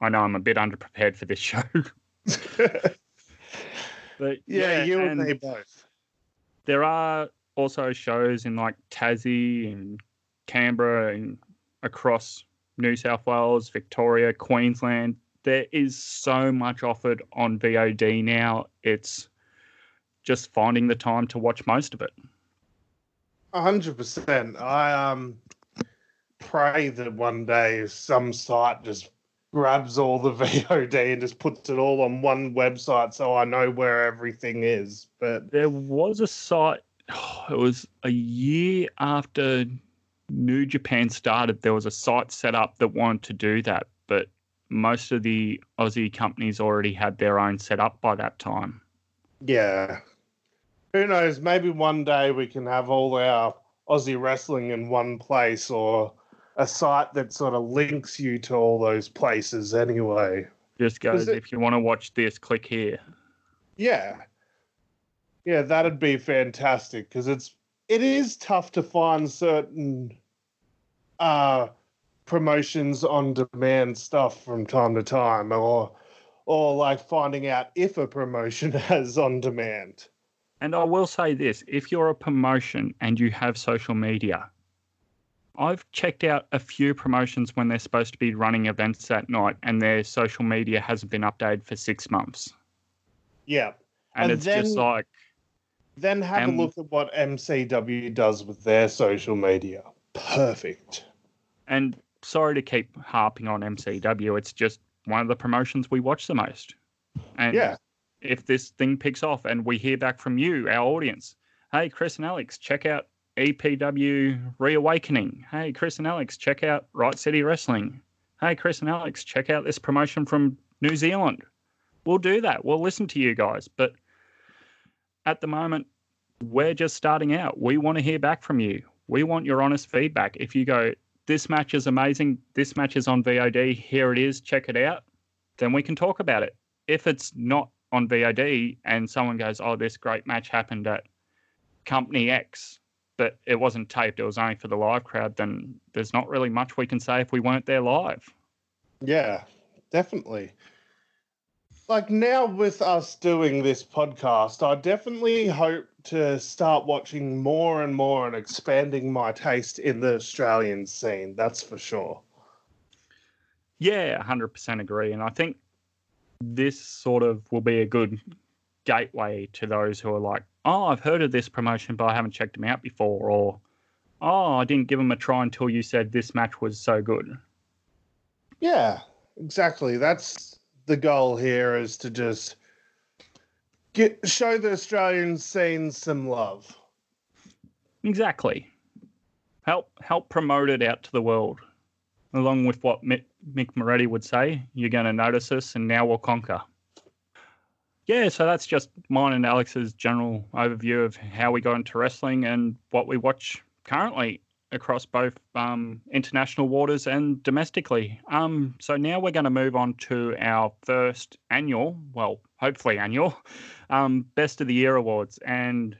I know I'm a bit underprepared for this show, but yeah, you and me both. there are also shows in like Tassie and Canberra and across New South Wales, Victoria, Queensland, there is so much offered on VOD now. It's just finding the time to watch most of it. Hundred percent. I um pray that one day some site just grabs all the VOD and just puts it all on one website so I know where everything is. But there was a site. Oh, it was a year after New Japan started. There was a site set up that wanted to do that, but most of the Aussie companies already had their own set up by that time. Yeah. Who knows? Maybe one day we can have all our Aussie wrestling in one place or a site that sort of links you to all those places anyway. Just goes, it, if you want to watch this, click here. Yeah. Yeah, that'd be fantastic because it's it is tough to find certain uh promotions on demand stuff from time to time or or like finding out if a promotion has on demand. And I will say this if you're a promotion and you have social media, I've checked out a few promotions when they're supposed to be running events that night and their social media hasn't been updated for six months. Yeah. And, and it's then, just like. Then have a look at what MCW does with their social media. Perfect. And sorry to keep harping on MCW, it's just one of the promotions we watch the most. And yeah. if this thing picks off and we hear back from you, our audience, hey, Chris and Alex, check out EPW Reawakening. Hey, Chris and Alex, check out Riot City Wrestling. Hey, Chris and Alex, check out this promotion from New Zealand. We'll do that. We'll listen to you guys. But at the moment, we're just starting out. We want to hear back from you. We want your honest feedback. If you go, this match is amazing, this match is on VOD, here it is, check it out, then we can talk about it. If it's not on VOD and someone goes, oh, this great match happened at Company X, but it wasn't taped, it was only for the live crowd, then there's not really much we can say if we weren't there live. Yeah, definitely. Like now with us doing this podcast, I definitely hope to start watching more and more and expanding my taste in the Australian scene. That's for sure. Yeah, 100% agree. And I think this sort of will be a good gateway to those who are like, oh, I've heard of this promotion, but I haven't checked them out before, or oh, I didn't give them a try until you said this match was so good. Yeah, exactly. That's the goal here is to just get show the Australian scene some love. Exactly. Help help promote it out to the world. Along with what Mick, Mick Moretti would say, you're going to notice us, and now we'll conquer yeah, so that's just mine and Alex's general overview of how we got into wrestling and what we watch currently across both um, international waters and domestically. Um, so now we're going to move on to our first annual, well, hopefully annual, um, Best of the Year awards. And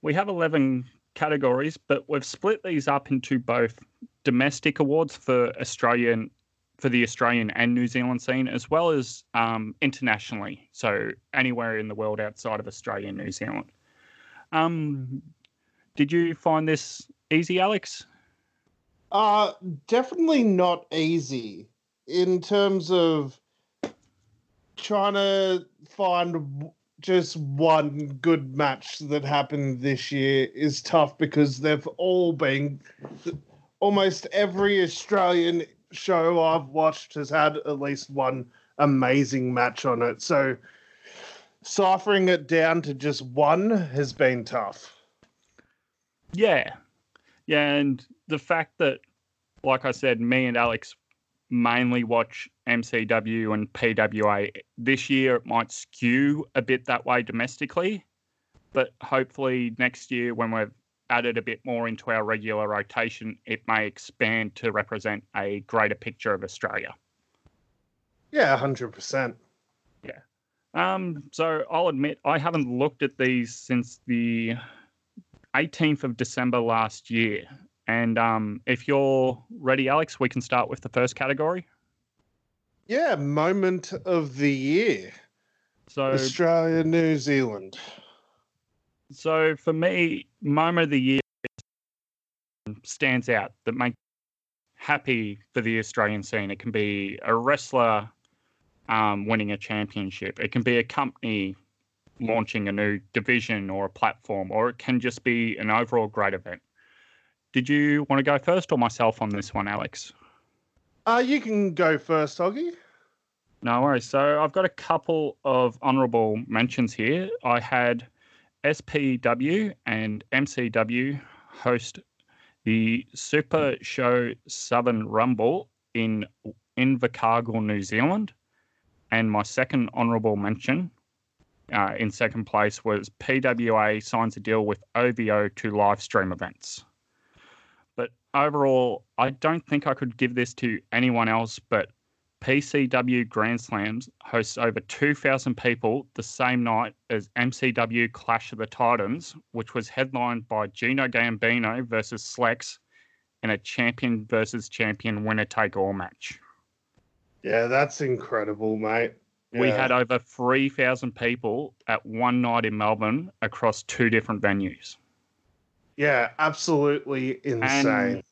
we have 11 categories, but we've split these up into both domestic awards for Australian for the Australian and New Zealand scene, as well as um, internationally. So anywhere in the world outside of Australia and New Zealand. Um, did you find this easy, Alex? Uh, definitely not easy in terms of trying to find just one good match that happened this year is tough because they've all been almost every Australian show I've watched has had at least one amazing match on it. So ciphering it down to just one has been tough. Yeah. Yeah, and the fact that like I said, me and Alex mainly watch MCW and PWA. This year it might skew a bit that way domestically, but hopefully next year when we're added a bit more into our regular rotation, it may expand to represent a greater picture of Australia. Yeah, hundred percent. Yeah. Um, so I'll admit I haven't looked at these since the 18th of December last year. And um, if you're ready, Alex, we can start with the first category. Yeah, moment of the year. So Australia, New Zealand. So for me, moment of the year stands out that makes happy for the Australian scene. It can be a wrestler um, winning a championship. It can be a company launching a new division or a platform, or it can just be an overall great event. Did you want to go first or myself on this one, Alex? Uh, you can go first, Hoggy. No worries. So I've got a couple of honourable mentions here. I had SPW and MCW host the Super Show Southern Rumble in Invercargill, New Zealand. And my second honourable mention uh, in second place was PWA signs a deal with OVO to live stream events. But overall, I don't think I could give this to anyone else but PCW Grand Slams hosts over 2,000 people the same night as MCW Clash of the Titans, which was headlined by Gino Gambino versus Slex in a champion versus champion winner take all match. Yeah, that's incredible, mate. We had over 3,000 people at one night in Melbourne across two different venues. Yeah, absolutely insane. And,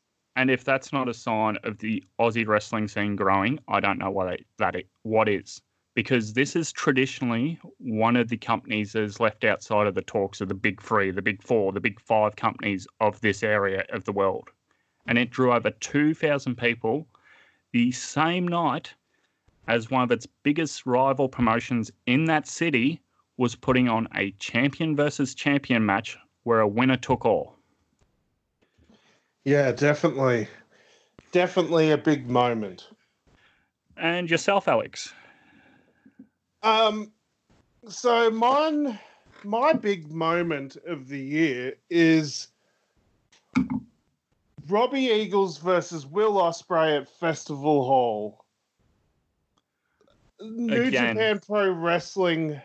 and if that's not a sign of the Aussie wrestling scene growing, I don't know what it, that it, what is. Because this is traditionally one of the companies that is left outside of the talks of the big three, the big four, the big five companies of this area of the world. And it drew over 2,000 people the same night as one of its biggest rival promotions in that city was putting on a champion versus champion match where a winner took all. Yeah, definitely. Definitely a big moment. And yourself, Alex. Um, so mine, my big moment of the year is Robbie Eagles versus Will Ospreay at Festival Hall. New Again. Japan Pro Wrestling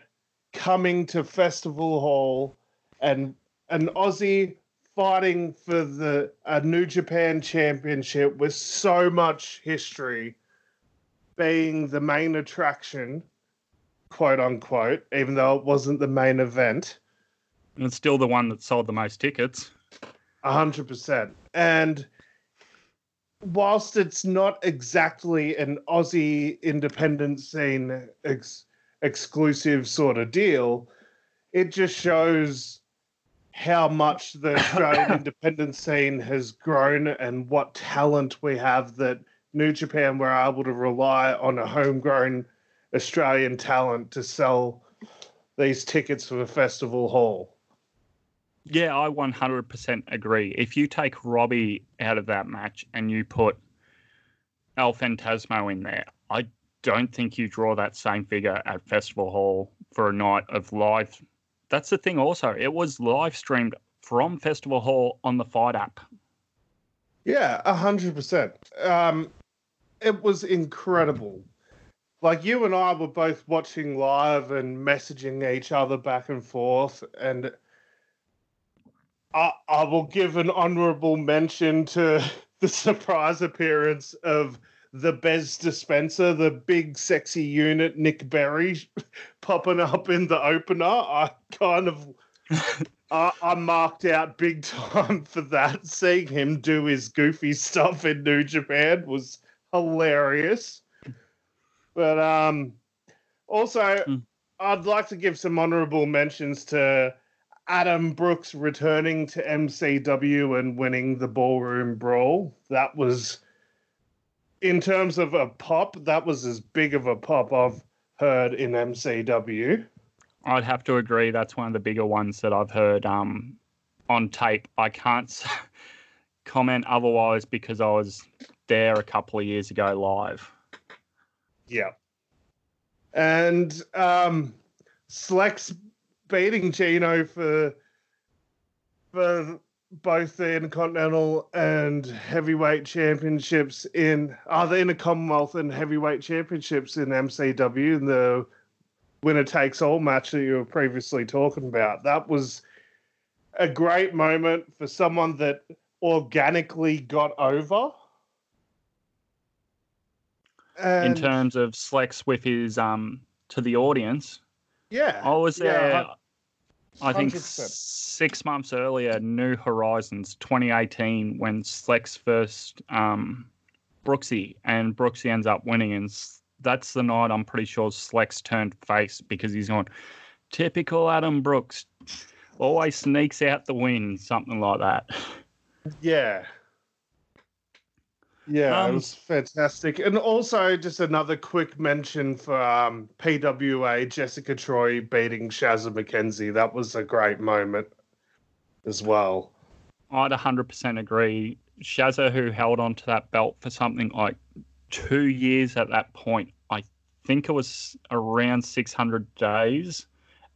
coming to Festival Hall and an Aussie fighting for the a New Japan Championship with so much history being the main attraction quote unquote, even though it wasn't the main event. And it's still the one that sold the most tickets. A hundred percent. And whilst it's not exactly an Aussie independent scene ex- exclusive sort of deal, it just shows how much the Australian independent scene has grown and what talent we have that New Japan were able to rely on a homegrown Australian talent to sell these tickets for the festival hall. Yeah, I 100% agree. If you take Robbie out of that match and you put El Fantasmo in there, I don't think you draw that same figure at Festival Hall for a night of live. That's the thing, also. It was live streamed from Festival Hall on the FITE app. Yeah, a hundred percent. Um, it was incredible. Like you and I were both watching live and messaging each other back and forth, and I, I will give an honourable mention to the surprise appearance of the Bez dispenser, the big sexy unit, Nick Berry, popping up in the opener. I kind of I, I marked out big time for that. Seeing him do his goofy stuff in New Japan was hilarious. But um, also, Mm. I'd like to give some honorable mentions to Adam Brooks returning to MCW and winning the Ballroom Brawl. That was, in terms of a pop, that was as big of a pop I've heard in MCW. I'd have to agree. That's one of the bigger ones that I've heard um, on tape. I can't comment otherwise because I was there a couple of years ago live. Yeah. And um Slex beating Gino for for both the Intercontinental and Heavyweight Championships in are the Intercommonwealth and Heavyweight Championships in MCW and the winner takes all match that you were previously talking about. That was a great moment for someone that organically got over. In terms of Slex with his um to the audience, yeah, I was yeah, I think 100%. six months earlier, New Horizons 2018, when Slex first um, Brooksy, and Brooksy ends up winning, and that's the night I'm pretty sure Slex turned face because he's going, typical Adam Brooks, always sneaks out the win, something like that. Yeah. Yeah, Um, it was fantastic. And also, just another quick mention for um, PWA Jessica Troy beating Shazza McKenzie. That was a great moment as well. I'd 100% agree. Shazza, who held on to that belt for something like two years at that point, I think it was around 600 days,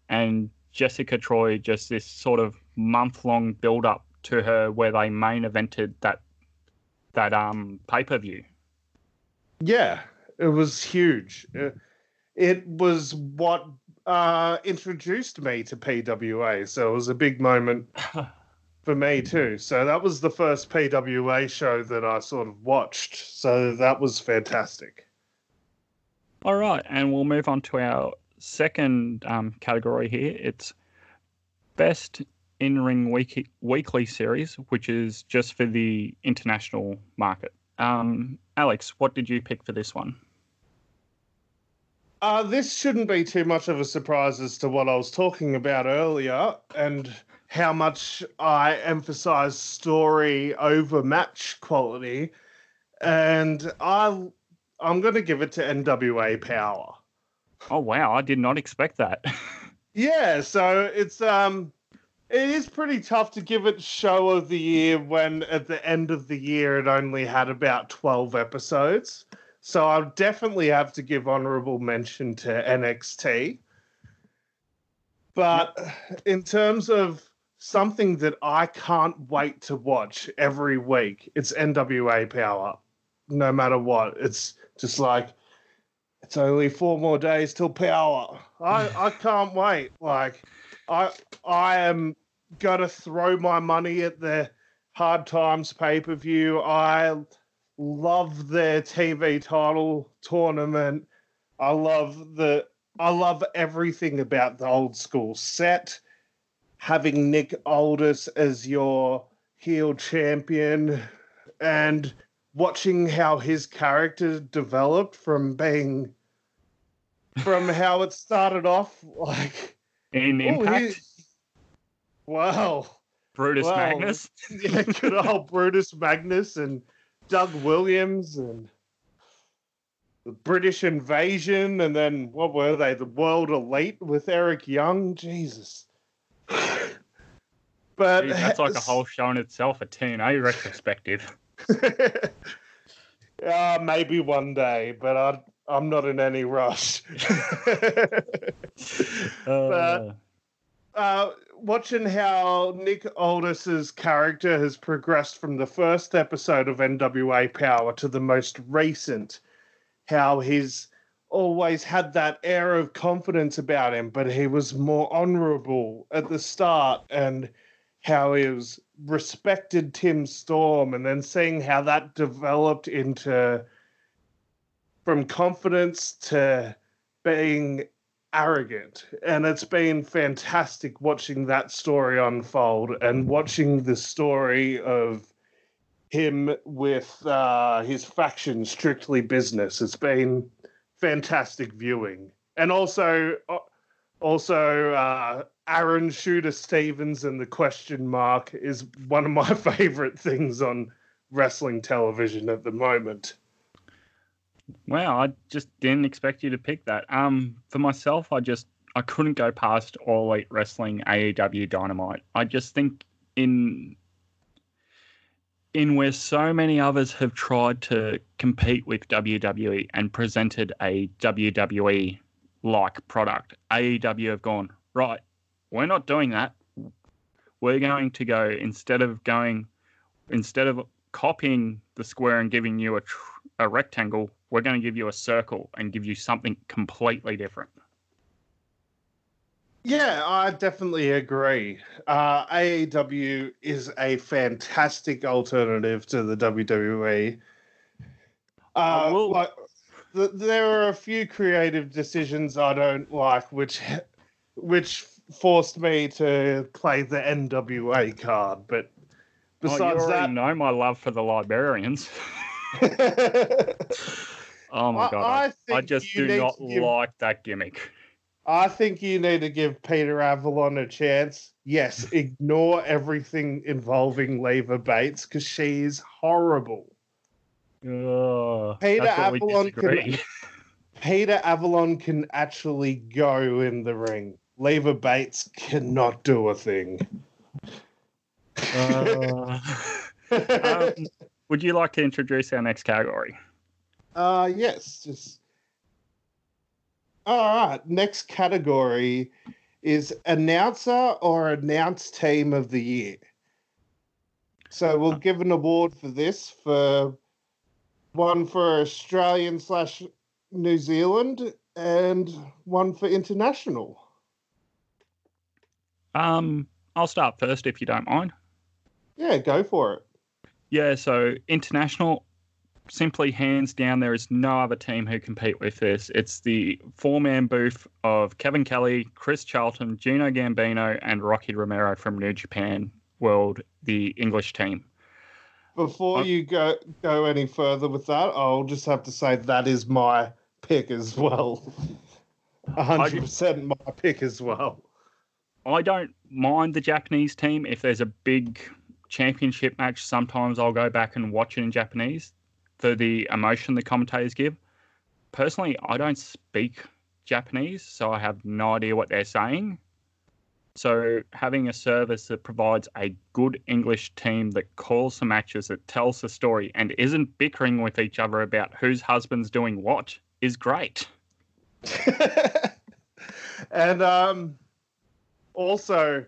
and Jessica Troy just this sort of month long build up to her where they main evented that that um pay per view. Yeah, it was huge. Uh, It was what uh, introduced me to PWA, so it was a big moment for me too. So that was the first PWA show that I sort of watched. So that was fantastic. All right, and we'll move on to our second um, category here. It's best in ring week- weekly series, which is just for the international market. Um, Alex, what did you pick for this one? Uh, this shouldn't be too much of a surprise as to what I was talking about earlier and how much I emphasize story over match quality. And I, I'm going to give it to NWA Power. Oh wow, I did not expect that. Yeah, so it's um it is pretty tough to give it show of the year when at the end of the year it only had about 12 episodes. So I'll definitely have to give honorable mention to NXT. But in terms of something that I can't wait to watch every week, it's NWA Power. No matter what. It's just like it's only four more days till power. I, I can't wait. Like I I am gonna throw my money at the hard times pay per view. I love their TV title tournament. I love the I love everything about the old school set. Having Nick Aldis as your heel champion and watching how his character developed from being from how it started off like In Impact, he- wow Brutus wow. Magnus. yeah good old brutus magnus and doug williams and the british invasion and then what were they the world elite with eric young jesus but Geez, that's like a whole show in itself, a TNA retrospective. uh, maybe one day, but I, I'm not in any rush. Uh, uh, watching how Nick Aldis's character has progressed from the first episode of NWA Power to the most recent, how he's always had that air of confidence about him, but he was more honorable at the start, and how he was respected Tim Storm, and then seeing how that developed into from confidence to being arrogant. And it's been fantastic watching that story unfold and watching the story of him with uh, his faction strictly business. It's been fantastic viewing. And also uh, also uh, aaron shooter stevens and the question mark is one of my favorite things on wrestling television at the moment Wow, I just didn't expect you to pick that. Um, for myself, I just I couldn't go past All Elite Wrestling AEW Dynamite. I just think in in where so many others have tried to compete with WWE and presented a WWE like product, AEW have gone right. We're not doing that. We're going to go instead of going instead of copying the square and giving you a tr- a rectangle, we're going to give you a circle and give you something completely different. Yeah, I definitely agree. Uh, AEW is a fantastic alternative to the WWE. Uh, will- like, th- there are a few creative decisions I don't like, which which forced me to play the NWA card. But Oh, you besides that, know my love for the librarians. Oh my I- god, I I, I just do not give- like that gimmick. I think you need to give Peter Avalon a chance. Yes, ignore everything involving Leva Bates because she is horrible. Peter that's what we Avalon can- Peter Avalon can actually go in the ring. Leva Bates cannot do a thing. Uh, um, would you like to introduce our next category? Uh yes, just all right. Next category is announcer or announce team of the year. So we'll give an award for this for one for Australian slash New Zealand and one for international. Um, I'll start first if you don't mind. Yeah, go for it. Yeah, so international, simply hands down, there is no other team who compete with this. It's the four man booth of Kevin Kelly, Chris Charlton, Gino Gambino, and Rocky Romero from New Japan World, the English team. Before Uh, you go go any further with that, I'll just have to say that is my pick as well. A hundred percent my pick as well. I don't mind the Japanese team. If there's a big championship match, sometimes I'll go back and watch it in Japanese for the emotion the commentators give. Personally, I don't speak Japanese, so I have no idea what they're saying. So having a service that provides a good English team that calls the matches, that tells the story, and isn't bickering with each other about whose husband's doing what is great. and um also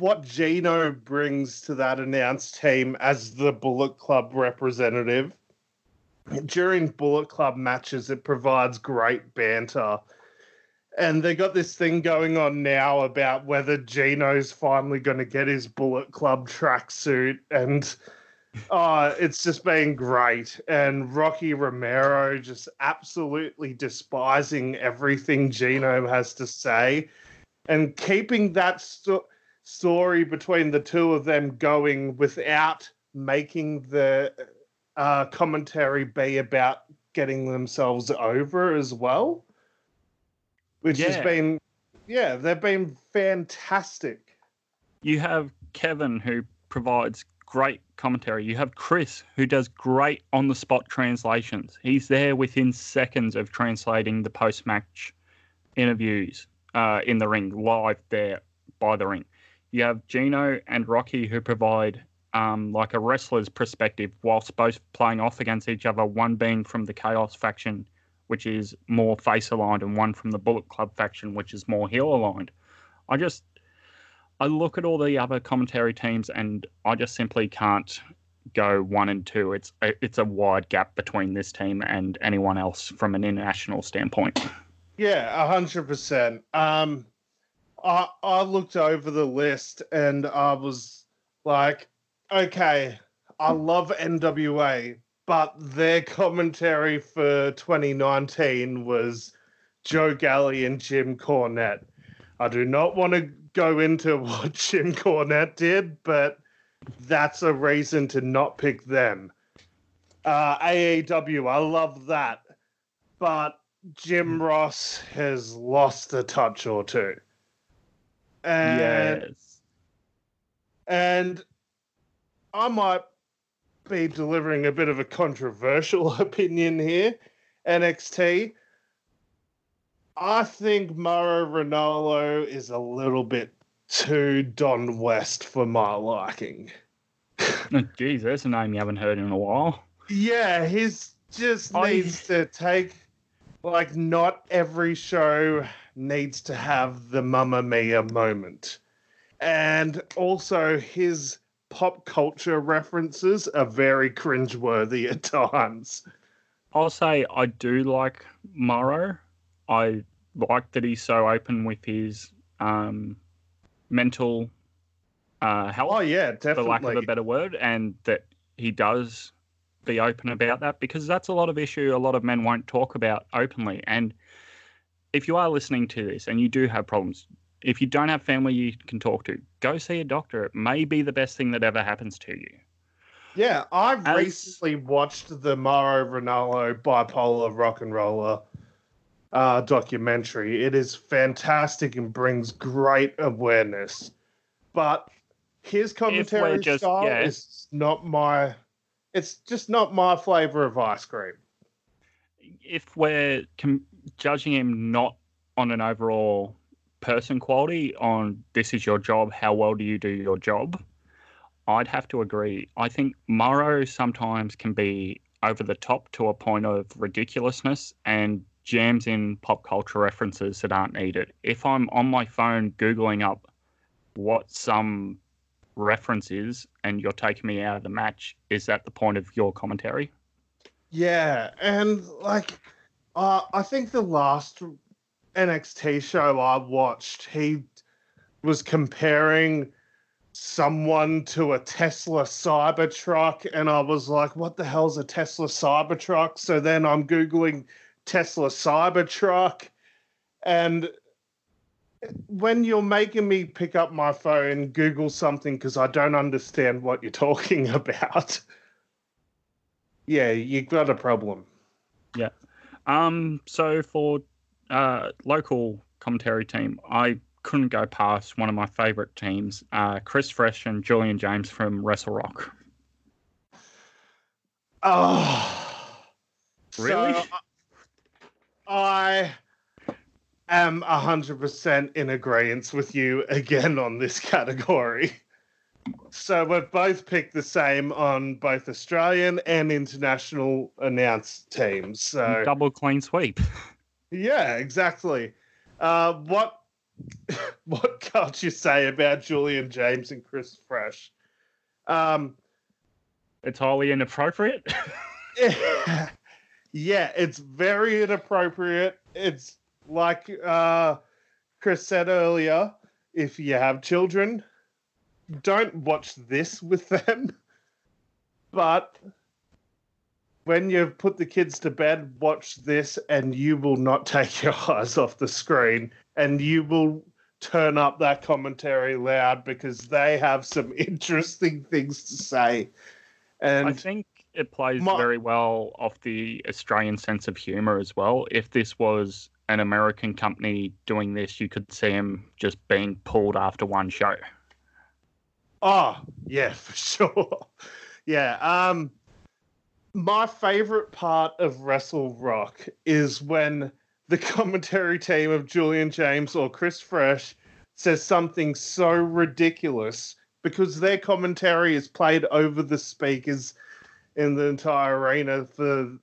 what Gino brings to that announced team as the Bullet Club representative during Bullet Club matches it provides great banter. And they got this thing going on now about whether Gino's finally going to get his Bullet Club tracksuit and uh, it's just been great. And Rocky Romero just absolutely despising everything Gino has to say and keeping that sto- story between the two of them going without making the uh, commentary be about getting themselves over as well. Which has been, yeah, they've been fantastic. you have Kevin who provides great commentary. You have Chris who does great on the spot translations. He's there within seconds of translating the post match interviews uh, in the ring, live there by the ring. You have Gino and Rocky who provide um, like a wrestler's perspective whilst both playing off against each other, one being from the Chaos faction, which is more face aligned, and one from the Bullet Club faction, which is more heel aligned. I just I look at all the other commentary teams and I just simply can't go one and two. It's it's a wide gap between this team and anyone else from an international standpoint. Yeah, a hundred percent. Um, I I looked over the list and I was like, okay, I love NWA, but their commentary for 2019 was Joe Galli and Jim Cornette. I do not want to go into what Jim Cornette did, but that's a reason to not pick them. Uh, AEW, I love that, but Jim Ross has lost a touch or two. And yes. and I might be delivering a bit of a controversial opinion here. NXT. I think Mauro Ranallo is a little bit too Don West for my liking. Oh, Geez, there's a name you haven't heard in a while. Yeah, he's just I- needs to take like not every show needs to have the Mamma Mia moment. And also his pop culture references are very cringeworthy at times. I'll say I do like Mauro. I like that he's so open with his um, mental uh, health. Oh yeah, definitely. for lack of a better word, and that he does be open about that because that's a lot of issue a lot of men won't talk about openly. And if you are listening to this and you do have problems, if you don't have family you can talk to, go see a doctor. It may be the best thing that ever happens to you. Yeah, I've As- recently watched the Mauro Ranallo bipolar rock and roller uh, documentary. It is fantastic and brings great awareness. But his commentary just- style yeah. is not my. It's just not my flavor of ice cream. if we're com- judging him not on an overall person quality, on this is your job, how well do you do your job, I'd have to agree. I think Mauro sometimes can be over the top to a point of ridiculousness and jams in pop culture references that aren't needed. If I'm on my phone Googling up what some reference is and you're taking me out of the match, is that the point of your commentary? Yeah, and like, uh, I think the last NXT show I watched, he was comparing someone to a Tesla Cybertruck, and I was like, "What the hell's a Tesla Cybertruck?" So then I'm googling Tesla Cybertruck, and when you're making me pick up my phone, Google something because I don't understand what you're talking about. Yeah, you've got a problem. Um, so for uh, local commentary team, I couldn't go past one of my favorite teams, uh, Chris Fresh and Julian James from Wrestle Rock. Oh, Really? So, I am hundred percent in agreement with you again on this category. So we've both picked the same on both Australian and international announced teams. So Double clean sweep. yeah, exactly. Uh, what what can't you say about Julian James and Chris Fresh? Um, It's wholly inappropriate. yeah, it's very inappropriate. It's like uh, Chris said earlier if you have children, don't watch this with them. But when you've put the kids to bed, watch this, and you will not take your eyes off the screen and you will turn up that commentary loud because they have some interesting things to say. And I think it plays My- very well off the Australian sense of humour as well. If this was an American company doing this, you could see them just being pulled after one show. Oh, yeah, for sure. yeah. Um my favorite part of Wrestle Rock is when the commentary team of Julian James or Chris Fresh says something so ridiculous because their commentary is played over the speakers in the entire arena for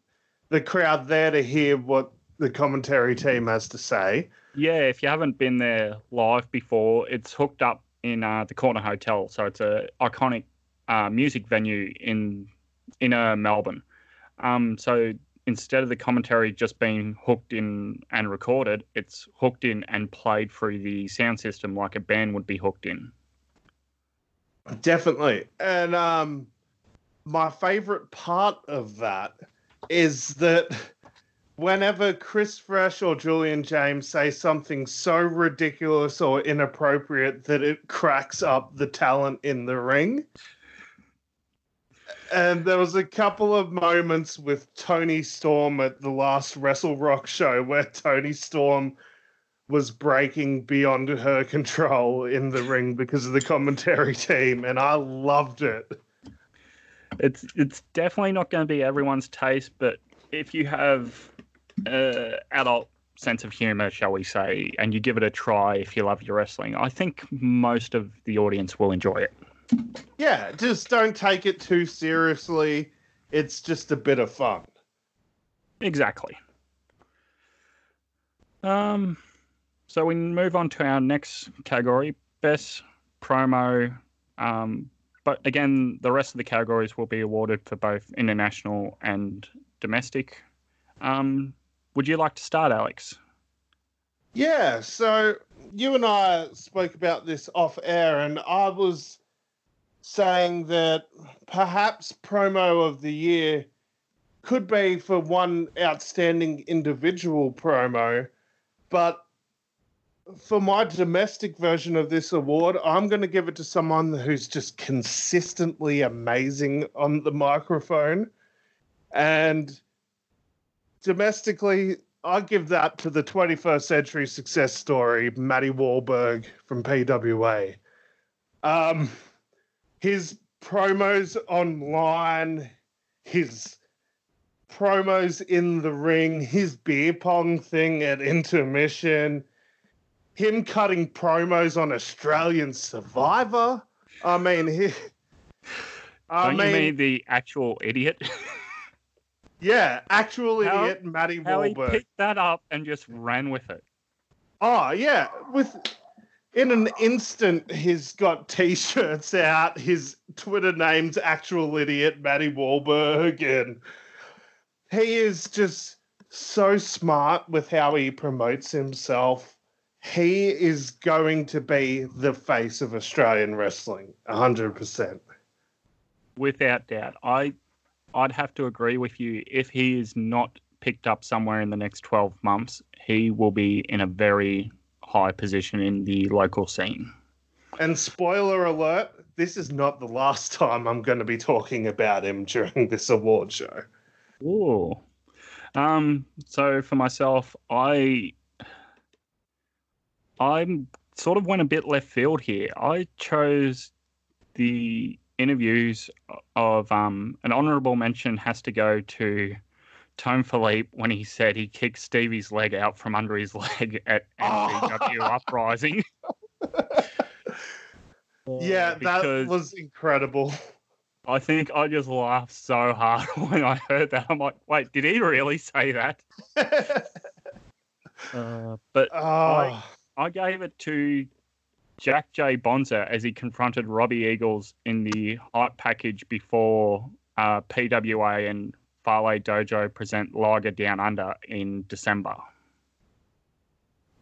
the crowd there to hear what the commentary team has to say. Yeah, if you haven't been there live before, it's hooked up in uh, the Corner Hotel, so it's a iconic uh, music venue in inner Melbourne. Um, so instead of the commentary just being hooked in and recorded, it's hooked in and played through the sound system like a band would be hooked in. Definitely. And um my favorite part of that is that whenever Chris Fresh or Julian James say something so ridiculous or inappropriate that it cracks up the talent in the ring. And there was a couple of moments with Toni Storm at the last Wrestle Rock show where Toni Storm was breaking beyond her control in the ring because of the commentary team, and I loved it. It's it's definitely not going to be everyone's taste, but if you have uh, adult sense of humor, shall we say, and you give it a try if you love your wrestling, I think most of the audience will enjoy it. Yeah, just don't take it too seriously. It's just a bit of fun. Exactly. Um, so we move on to our next category, best promo. Um, but again, the rest of the categories will be awarded for both international and domestic. Um, would you like to start, Alex? Yeah, so you and I spoke about this off air, and I was saying that perhaps promo of the year could be for one outstanding individual promo, but for my domestic version of this award, I'm going to give it to someone who's just consistently amazing on the microphone. And domestically, I give that to the 21st century success story, Matty Wahlberg from PWA. Um, his promos online, his promos in the ring, his beer pong thing at intermission, him cutting promos on Australian Survivor. I mean, he. I Don't mean, you mean the actual idiot? yeah, actual how, idiot Matty how Wahlberg. He picked that up and just ran with it. Oh yeah, with in an instant, he's got t-shirts out. His Twitter name's actual idiot Matty Wahlberg, and he is just so smart with how he promotes himself. He is going to be the face of Australian wrestling, hundred percent, without doubt. I, I'd have to agree with you. If he is not picked up somewhere in the next twelve months, he will be in a very high position in the local scene. And spoiler alert, this is not the last time I'm going to be talking about him during this award show. Ooh. Um, so for myself, I I'm sort of went a bit left field here. I chose the interviews of um, an honourable mention has to go to Tom Philippe when he said he kicked Stevie's leg out from under his leg at MCW Uprising. yeah, that was incredible. I think I just laughed so hard when I heard that. I'm like, wait, did he really say that? uh, but oh. I, I gave it to Jack J. Bonza as he confronted Robbie Eagles in the hype package before uh, PWA and Fale Dojo present Liger Down Under in December.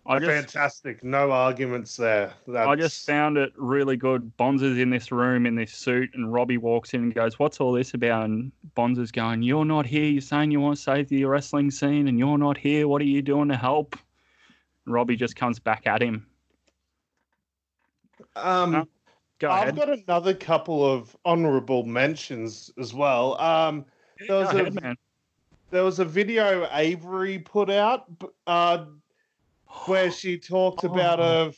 I just, Fantastic. No arguments there. That's... I just found it really good. Bonza's in this room in this suit, and Robbie walks in and goes, What's all this about? And Bonza's going, You're not here. You're saying you want to save the wrestling scene, and you're not here. What are you doing to help? And Robbie just comes back at him. Um, go I've got another couple of honorable mentions as well. Um, there was, ahead, a, man. there was a video Avery put out uh, where she talked about a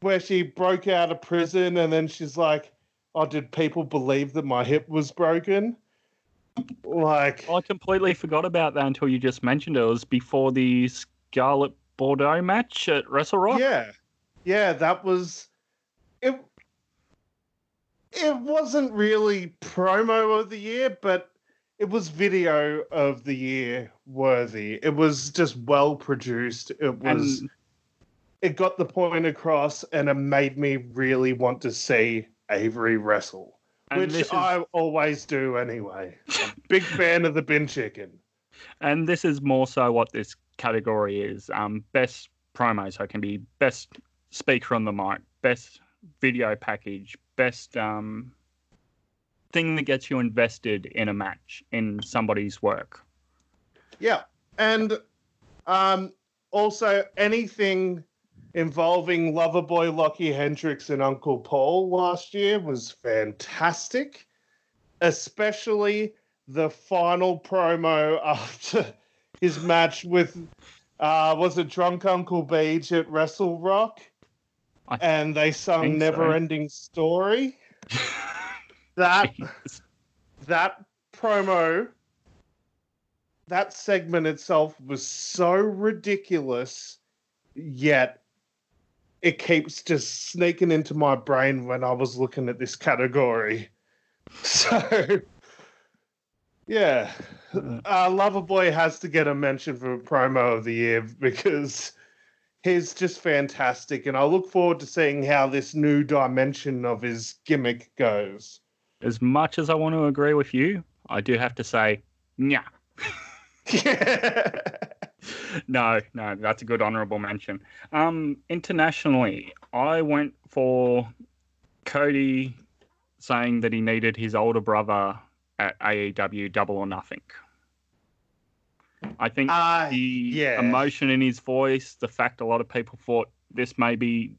where she broke out of prison and then she's like, "Oh, did people believe that my hip was broken?" Like, I completely forgot about that until you just mentioned it. It was before the Scarlett Bordeaux match at Wrestle Rock. Yeah, yeah, that was. It wasn't really promo of the year, but it was video of the year worthy. It was just well produced. It was. And, it got the point across, and it made me really want to see Avery wrestle, which is, I always do anyway. big fan of the bin chicken. And this is more so what this category is: um, best promo. So it can be best speaker on the mic, best video package, best um, thing that gets you invested in a match in somebody's work. Yeah, and um, also anything involving Loverboy Lockie Hendricks and Uncle Paul last year was fantastic, especially the final promo after his match with uh, was it Drunk Uncle Beach at Wrestle Rock, I and they sung "Never so. Ending Story." that that promo that segment itself was so ridiculous yet it keeps just sneaking into my brain when I was looking at this category. So, yeah, uh, Loverboy has to get a mention for promo of the year because he's just fantastic, and I look forward to seeing how this new dimension of his gimmick goes as much as I want to agree with you, I do have to say, yeah. no, no, that's a good honourable mention. Um, internationally, I went for Cody saying that he needed his older brother at AEW Double or Nothing. I think uh, the yeah. emotion in his voice, the fact a lot of people thought this may be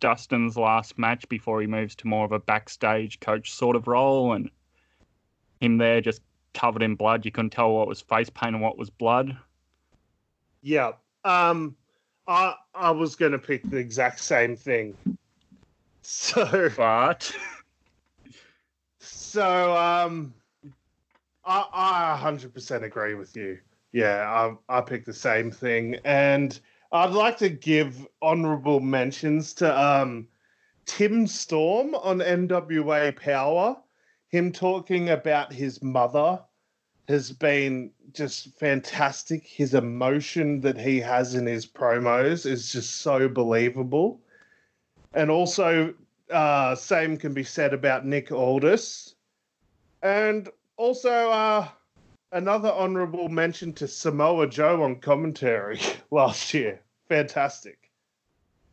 Dustin's last match before he moves to more of a backstage coach sort of role, and him there just covered in blood. You couldn't tell what was face paint and what was blood. Yeah. Um, I I was going to pick the exact same thing. So, But so um, I I hundred percent agree with you. Yeah, I I picked the same thing, and I'd like to give honourable mentions to um, Tim Storm on NWA Power. Him talking about his mother has been just fantastic. His emotion that he has in his promos is just so believable. And also, uh, same can be said about Nick Aldis. And also, uh, another honorable mention to Samoa Joe on commentary last year. Fantastic.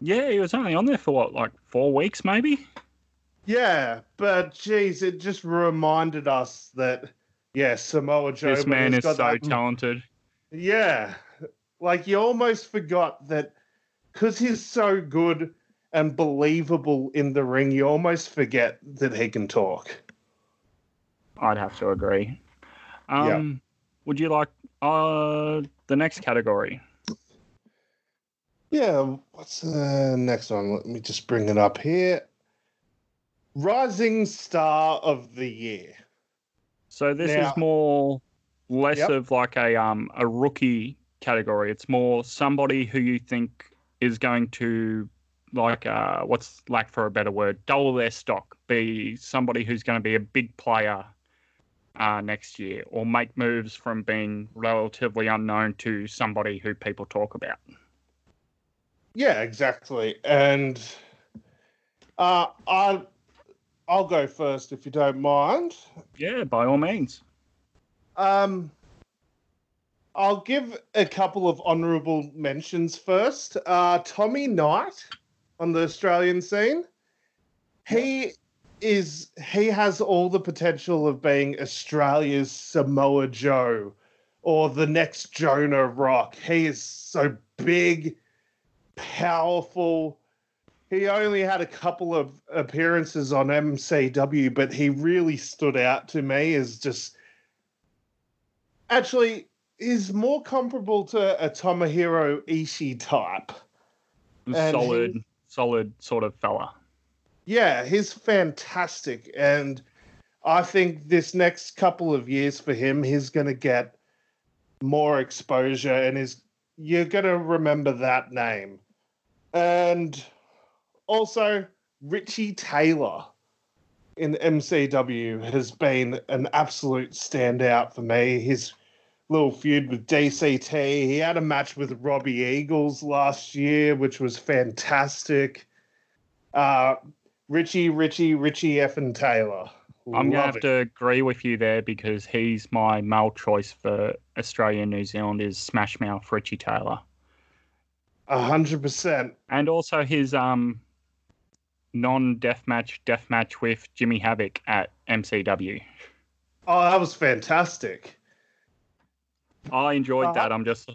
yeah, he was only on there for what, like four weeks maybe? Yeah, but geez, it just reminded us that yeah, Samoa Joe. this man is got so that- talented. Yeah, like you almost forgot that because he's so good and believable in the ring. You almost forget that he can talk. I'd have to agree. Um, Would you like uh, the next category? Yeah, what's the next one? Let me just bring it up here. Rising Star of the Year. So this Now- is more less Yep. of like a um a rookie category. It's more somebody who you think is going to like uh what's lack for a better word, double their stock, be somebody who's going to be a big player uh next year or make moves from being relatively unknown to somebody who people talk about. Yeah, exactly. And uh, I, I'll go first if you don't mind. Yeah, by all means. Um, I'll give a couple of honourable mentions first. Uh, Tommy Knight on the Australian scene. He is he has all the potential of being Australia's Samoa Joe or the next Jonah Rock. He is so big, powerful. He only had a couple of appearances on MCW, but he really stood out to me as just actually is more comparable to a Tomohiro Ishii type. Solid, he- solid sort of fella. Yeah, he's fantastic. And I think this next couple of years for him, he's going to get more exposure and is you're going to remember that name. And also, Richie Taylor in MCW has been an absolute standout for me. His little feud with DCT, he had a match with Robbie Eagles last year, which was fantastic. Uh, Richie, Richie, Richie F and Taylor. I'm gonna have it. to agree with you there because he's my male choice for Australia and New Zealand is Smash Mouth Richie Taylor, A hundred percent. and also his um non-death match death match with Jimmy Havoc at MCW. Oh, that was fantastic. I enjoyed Uh, that. I'm just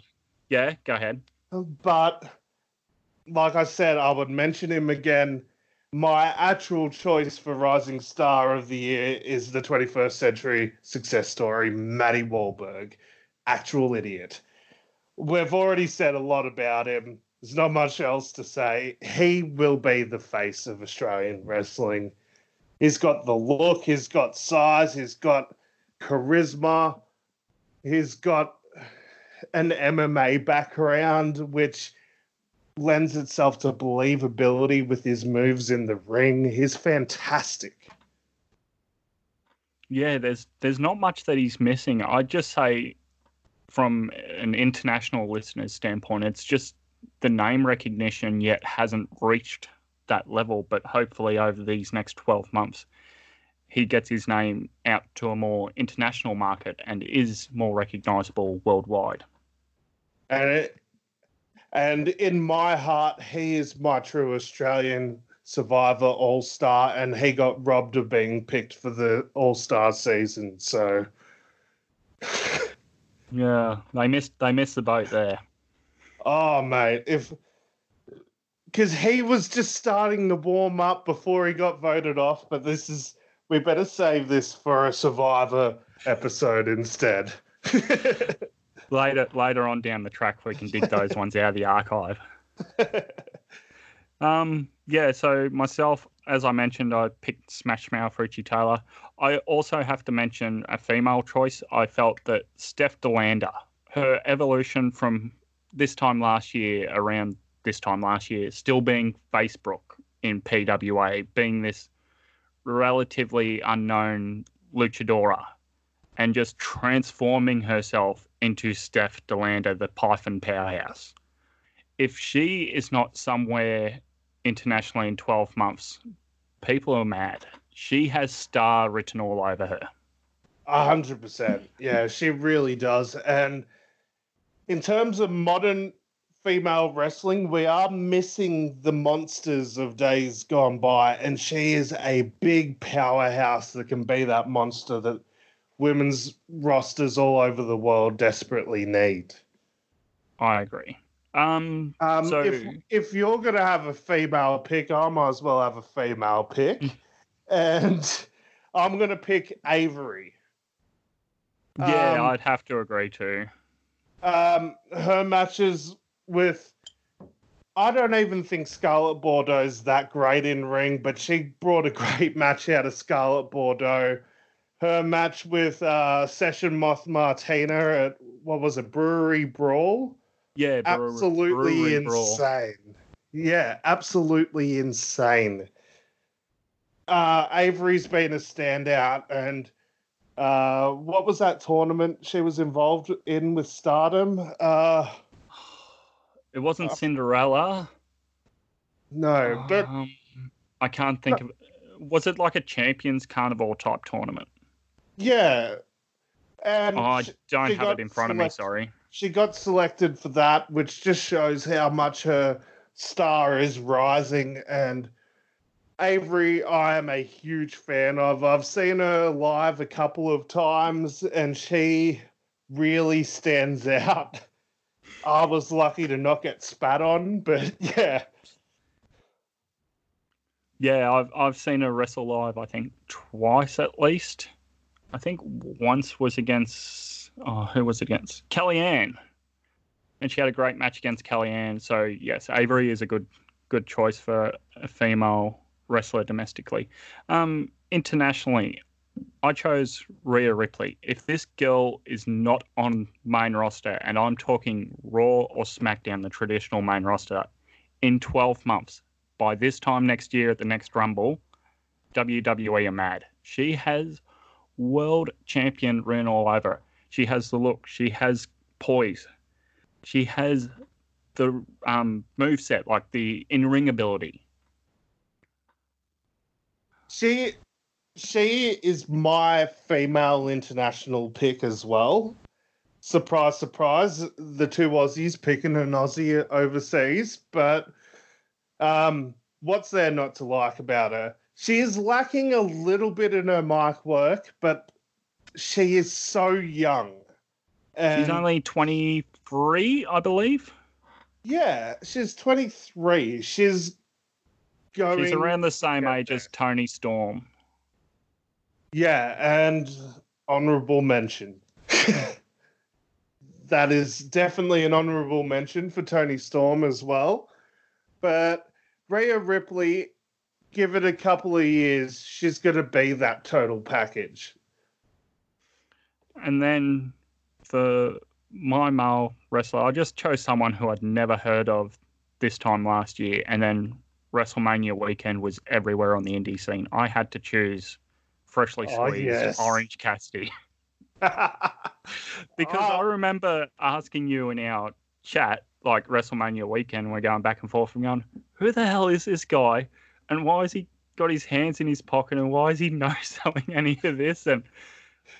yeah, go ahead. But like I said, I would mention him again. My actual choice for Rising Star of the Year is the 21st Century Success Story, Matty Wahlberg. Actual idiot. We've already said a lot about him. There's not much else to say. He will be the face of Australian wrestling. He's got the look, he's got size, he's got charisma, he's got an MMA background, which lends itself to believability with his moves in the ring. He's fantastic. Yeah, there's there's not much that he's missing. I'd just say from an international listener's standpoint, it's just the name recognition yet hasn't reached that level. But hopefully, over these next 12 months, he gets his name out to a more international market and is more recognizable worldwide. And it, and in my heart, he is my true Australian survivor all star, and he got robbed of being picked for the all star season. So Yeah, they missed they missed the boat there. Oh mate, if because he was just starting to warm up before he got voted off. But this is we better save this for a Survivor episode instead. later, later on down the track, we can dig those ones out of the archive. Um, yeah, so myself, as I mentioned, I picked Smash Mouth for Richie Taylor. I also have to mention a female choice. I felt that Steph De Lander, her evolution from this time last year, around this time last year, still being Facebook in PWA, being this relatively unknown luchadora, and just transforming herself into Steph De Lander, the Python powerhouse. If she is not somewhere internationally in 12 months, people are mad. She has star written all over her. A hundred percent. Yeah, she really does. And in terms of modern female wrestling, we are missing the monsters of days gone by, and she is a big powerhouse that can be that monster that women's rosters all over the world desperately need. I agree. Um, Um, so if if you're gonna have a female pick, I might as well have a female pick, and I'm gonna pick Avery. yeah, um, I'd have to agree too. Um, her matches with, I don't even think Scarlett Bordeaux is that great in ring, but she brought a great match out of Scarlett Bordeaux. Her match with uh, Session Moth Martina at what was it, Brewery Brawl? Yeah, brewer- absolutely brewery brawl. insane. Yeah, absolutely insane. Uh, Avery's been a standout, and uh, what was that tournament she was involved in with Stardom? Uh, It wasn't Uh, Cinderella. no, but Um, I can't think of. Was it like a Champions Carnival type tournament? Yeah, and Oh, I don't have it in front of me. Sorry. she got selected for that, which just shows how much her star is rising. And Avery, I am a huge fan of. I've seen her live a couple of times, and she really stands out. I was lucky to not get spat on, but yeah, Yeah, I've I've seen her wrestle live. I think twice at least. I think once was against oh, who was it against Kellyanne, and she had a great match against Kellyanne. So yes, Avery is a good good choice for a female wrestler domestically. Um, internationally, I chose Rhea Ripley. If this girl is not on main roster, and I'm talking Raw or SmackDown, the traditional main roster, in 12 months, by this time next year at the next Rumble, WWE are mad. She has world champion written all over. She has the look. She has poise. She has the um, move set, like the in ring ability. she she is my female international pick as well. Surprise, surprise! The two Aussies picking an Aussie overseas, but um, what's there not to like about her? She is lacking a little bit in her mic work, but she is so young. And She's only 23, I believe. yeah, she's twenty three. She's going. She's around the same get age as Toni Storm. Yeah, and honorable mention. that is definitely an honorable mention for Toni Storm as well. But Rhea Ripley, give it a couple of years, she's going to be that total package. And then for my male wrestler, I just chose someone who I'd never heard of this time last year. And then WrestleMania weekend was everywhere on the indie scene. I had to choose freshly Oh, squeezed yes. Orange Cassidy because I Oh. remember asking you in our chat, like WrestleMania weekend, we're going back and forth and going, who the hell is this guy? And why has he got his hands in his pocket? And why is he no selling any of this? And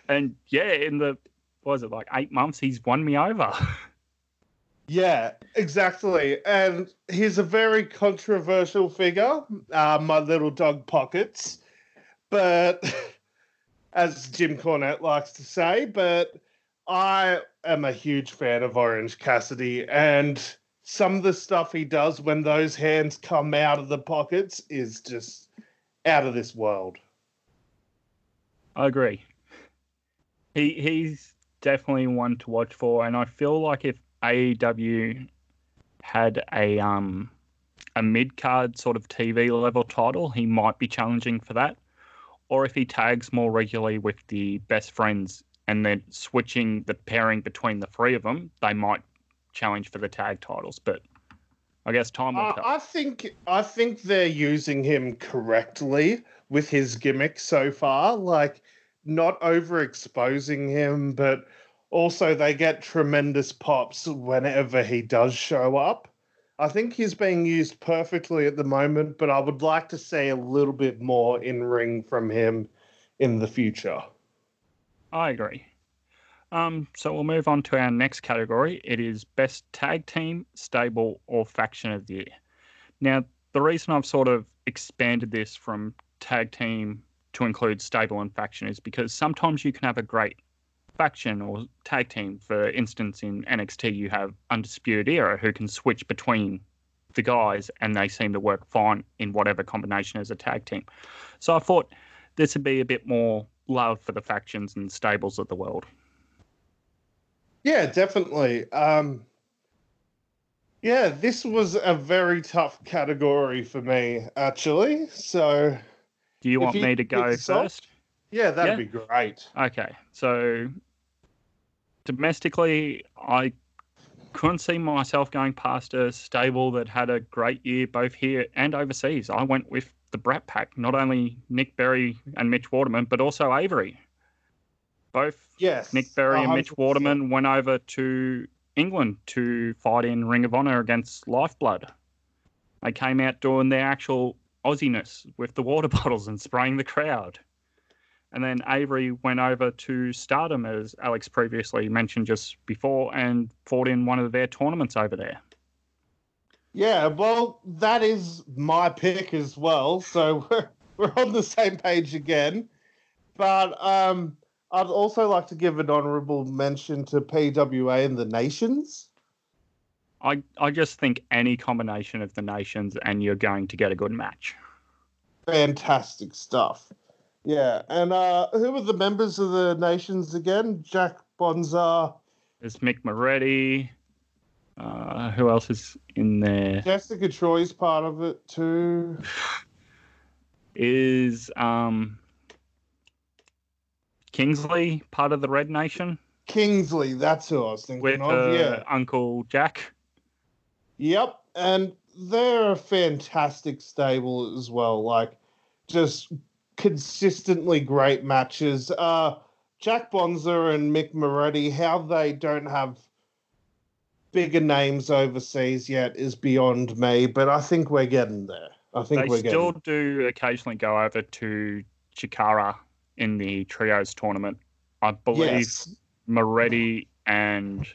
and yeah, in the what was it like eight months, he's won me over. Yeah, exactly. And he's a very controversial figure, uh, my little dog pockets. But as Jim Cornette likes to say, but I am a huge fan of Orange Cassidy. And some of the stuff he does when those hands come out of the pockets is just out of this world. I agree. He he's definitely one to watch for, and I feel like if AEW had a um a mid card sort of TV level title, he might be challenging for that. Or if he tags more regularly with the best friends and then switching the pairing between the three of them, they might challenge for the tag titles. But I guess time will Uh, tell. I think I think they're using him correctly with his gimmick so far. Like not overexposing him, but also they get tremendous pops whenever he does show up. I think he's being used perfectly at the moment, but I would like to see a little bit more in ring from him in the future. I agree. Um, so we'll move on to our next category. It is best tag team, stable, or faction of the year. Now, the reason I've sort of expanded this from tag team to include stable and faction is because sometimes you can have a great faction or tag team. For instance, in NXT, you have Undisputed Era who can switch between the guys and they seem to work fine in whatever combination as a tag team. So I thought this would be a bit more love for the factions and stables of the world. Yeah, definitely. Um, yeah, this was a very tough category for me, actually. So, Do you want you me to go first? yeah, that'd Yeah. be great. Okay, so domestically, I couldn't see myself going past a stable that had a great year both here and overseas. I went with the Brat Pack, not only Nick Berry and Mitch Waterman, but also Avery. Both Yes. Nick Berry and Mitch Waterman went over to England to fight in Ring of Honor against Lifeblood. They came out doing their actual Aussiness with the water bottles and spraying the crowd. And then Avery went over to Stardom, as Alex previously mentioned just before, and fought in one of their tournaments over there. Yeah, well, that is my pick as well. So we're, we're on the same page again. But um, I'd also like to give an honorable mention to PWA and the Nations. I, I just think any combination of the nations and you're going to get a good match. Fantastic stuff. Yeah, and uh, who are the members of the Nations again? Jack Bonza, There's Mick Moretti. Uh, who else is in there? Jessica Troy's part of it too. Is um, Kingsley part of the Red Nation Kingsley, that's who I was thinking with of. uh, yeah. Uncle Jack? Yep, and they're a fantastic stable as well. Like, just consistently great matches. Uh, Jack Bonza and Mick Moretti, how they don't have bigger names overseas yet is beyond me, but I think we're getting there. I think They we're still getting. do occasionally go over to Chikara in the trios tournament. I believe Yes, Moretti and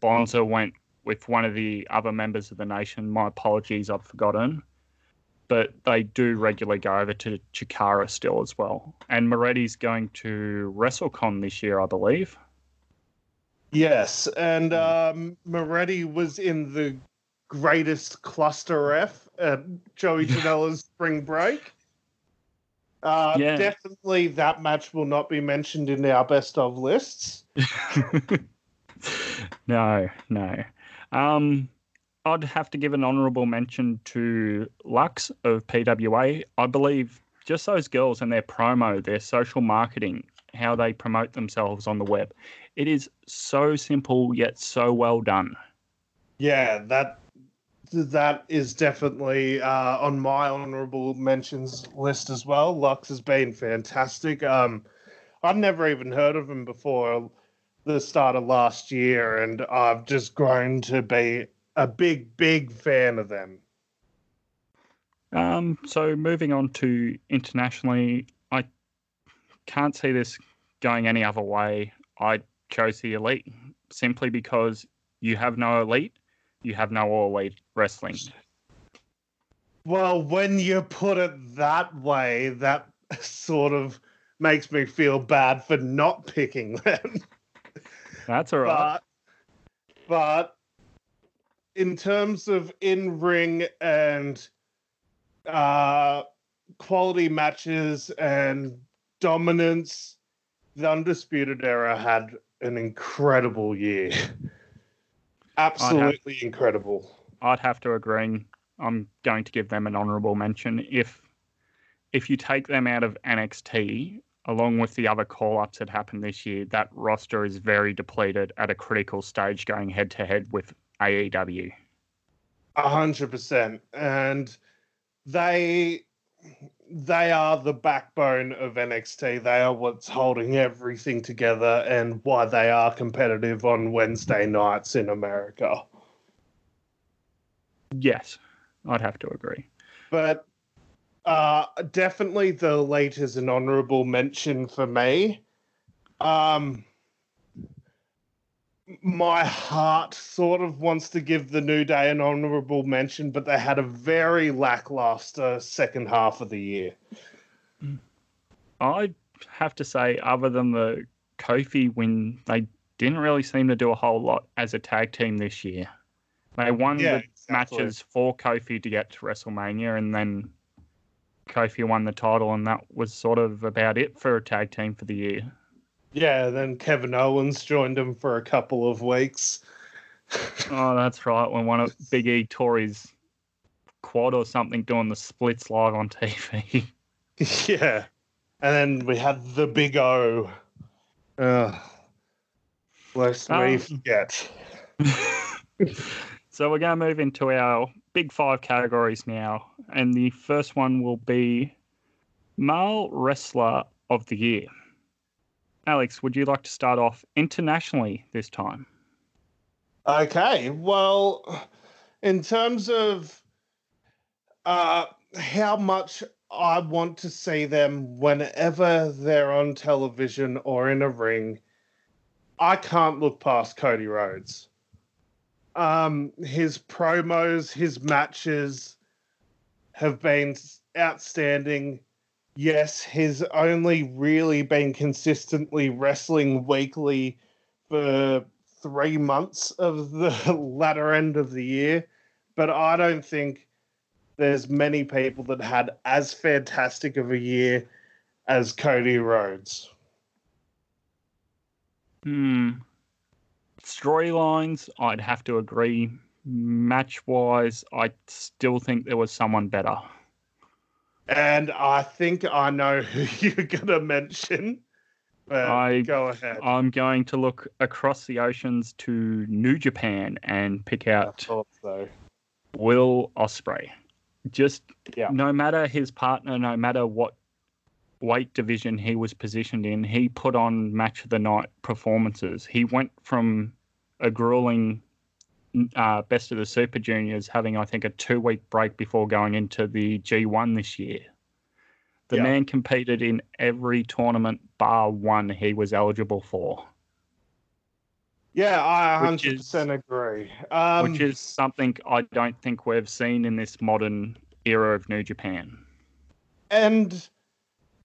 Bonza went with one of the other members of the nation. My apologies, I've forgotten. But they do regularly go over to Chikara still as well. And Moretti's going to WrestleCon this year, I believe. yes, and um, Moretti was in the greatest cluster F at Joey Janela's spring break. Uh, Yeah. Definitely that match will not be mentioned in our best of lists. no, no. Um, I'd have to give an honourable mention to Lux of PWA. I believe just those girls and their promo, their social marketing, how they promote themselves on the web. It is so simple yet so well done. Yeah, that that is definitely uh, on my honorable mentions list as well. Lux has been fantastic. Um, I've never even heard of him before the start of last year, and I've just grown to be a big, big fan of them. Um, so moving on to internationally, I can't see this going any other way. I chose the elite simply because you have no elite, you have no all elite wrestling. Well, when you put it that way, that sort of makes me feel bad for not picking them. That's all right. but but in terms of in ring and uh, quality matches and dominance, the Undisputed Era had an incredible year. Absolutely have, incredible. I'd have to agree. I'm going to give them an honourable mention. If if you take them out of NXT, along with the other call ups that happened this year, that roster is very depleted at a critical stage going head to head with AEW. A hundred percent. And they they are the backbone of NXT. They are what's holding everything together and why they are competitive on Wednesday nights in America. Yes, I'd have to agree. But uh, definitely the elite is an honorable mention for me. Um, my heart sort of wants to give the New Day an honorable mention, but they had a very lackluster second half of the year. I have to say, other than the Kofi win, they didn't really seem to do a whole lot as a tag team this year. They won yeah, the exactly. matches for Kofi to get to WrestleMania, and then Kofi won the title, and that was sort of about it for a tag team for the year. Yeah, then Kevin Owens joined him for a couple of weeks. oh, that's right. When one of Big E tore his quad or something doing the splits live on TV. yeah. And then we had the Big O. Uh, lest um, we forget. so we're going to move into our big five categories now. And the first one will be Male Wrestler of the Year. Alex, would you like to start off internationally this time? Okay. Well, in terms of uh, how much I want to see them whenever they're on television or in a ring, I can't look past Cody Rhodes. Um, his promos, his matches have been outstanding yes, he's only really been consistently wrestling weekly for three months of the latter end of the year. But I don't think there's many people that had as fantastic of a year as Cody Rhodes. Hmm. Storylines, I'd have to agree. Match wise, I still think there was someone better. And I think I know who you're going to mention. I, go ahead. I'm going to look across the oceans to New Japan and pick out so. Will Ospreay. Just yeah. no matter his partner, no matter what weight division he was positioned in, he put on match of the night performances. He went from a grueling uh, Best of the Super Juniors having, I think, a two week break before going into the G1 this year. The yeah. man competed in every tournament bar one he was eligible for. Yeah, I 100% is, agree. Um, which is something I don't think we've seen in this modern era of New Japan. And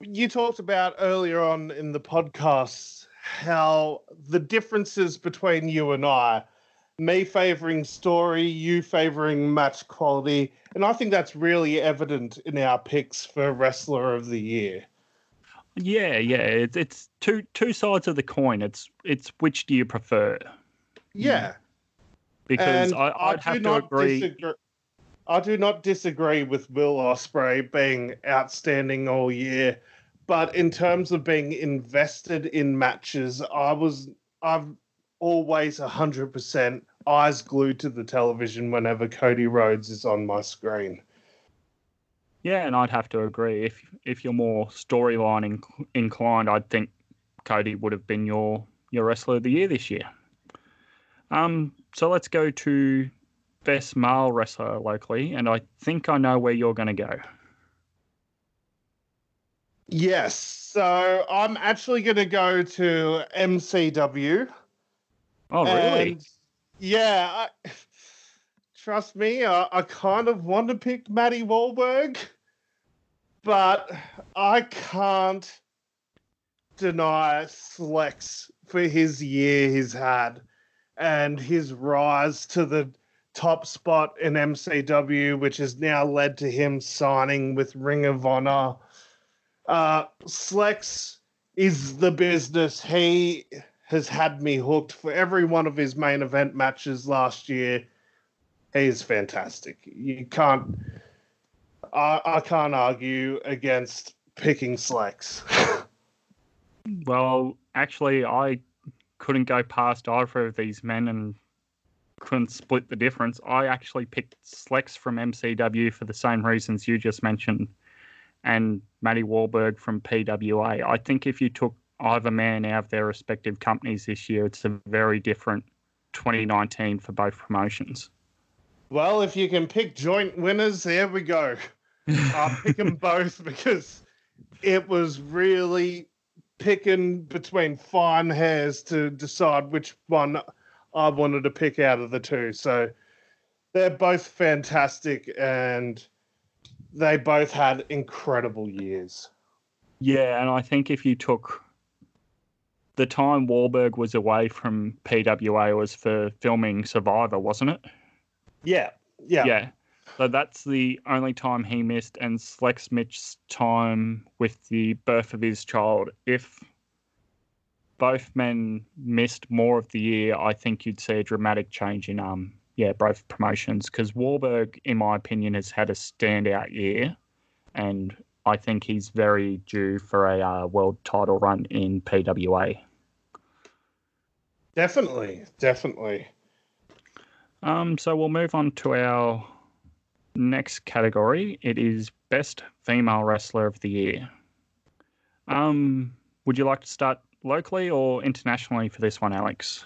you talked about earlier on in the podcast how the differences between you and I me favoring story, you favoring match quality, and I think that's really evident in our picks for wrestler of the year. Yeah, yeah, it's it's two two sides of the coin. It's it's which do you prefer? Yeah, mm. because I, I'd I have to agree. Disagree. I do not disagree with Will Ospreay being outstanding all year, but in terms of being invested in matches, I was I've always hundred percent eyes glued to the television whenever Cody Rhodes is on my screen. Yeah, and I'd have to agree. If if you're more storyline inc- inclined, I'd think Cody would have been your your wrestler of the year this year. Um, so let's go to best male wrestler locally, and I think I know where you're going to go. Yes, so I'm actually going to go to MCW. Oh, really? And yeah, I, trust me, I, I kind of want to pick Matty Wahlberg, but I can't deny Slex for his year he's had and his rise to the top spot in MCW, which has now led to him signing with Ring of Honor. Uh, Slex is the business. He has had me hooked for every one of his main event matches last year. He is fantastic. You can't, I, I can't argue against picking Slex. well, actually, I couldn't go past either of these men and couldn't split the difference. I actually picked Slex from MCW for the same reasons you just mentioned, and Matty Wahlberg from PWA. I think if you took either man out of their respective companies this year, it's a very different 2019 for both promotions. Well, if you can pick joint winners, there we go. I'll pick them both because it was really picking between fine hairs to decide which one I wanted to pick out of the two. So they're both fantastic and they both had incredible years. Yeah, and I think if you took the time Wahlberg was away from PWA was for filming Survivor, wasn't it? Yeah. Yeah. Yeah. So that's the only time he missed, and Slex Mitch's time with the birth of his child. If both men missed more of the year, I think you'd see a dramatic change in um yeah both promotions because Wahlberg, in my opinion, has had a standout year, and I think he's very due for a uh, world title run in PWA. Definitely, definitely. Um, so we'll move on to our next category. It is best female wrestler of the year. Um, would you like to start locally or internationally for this one, Alex?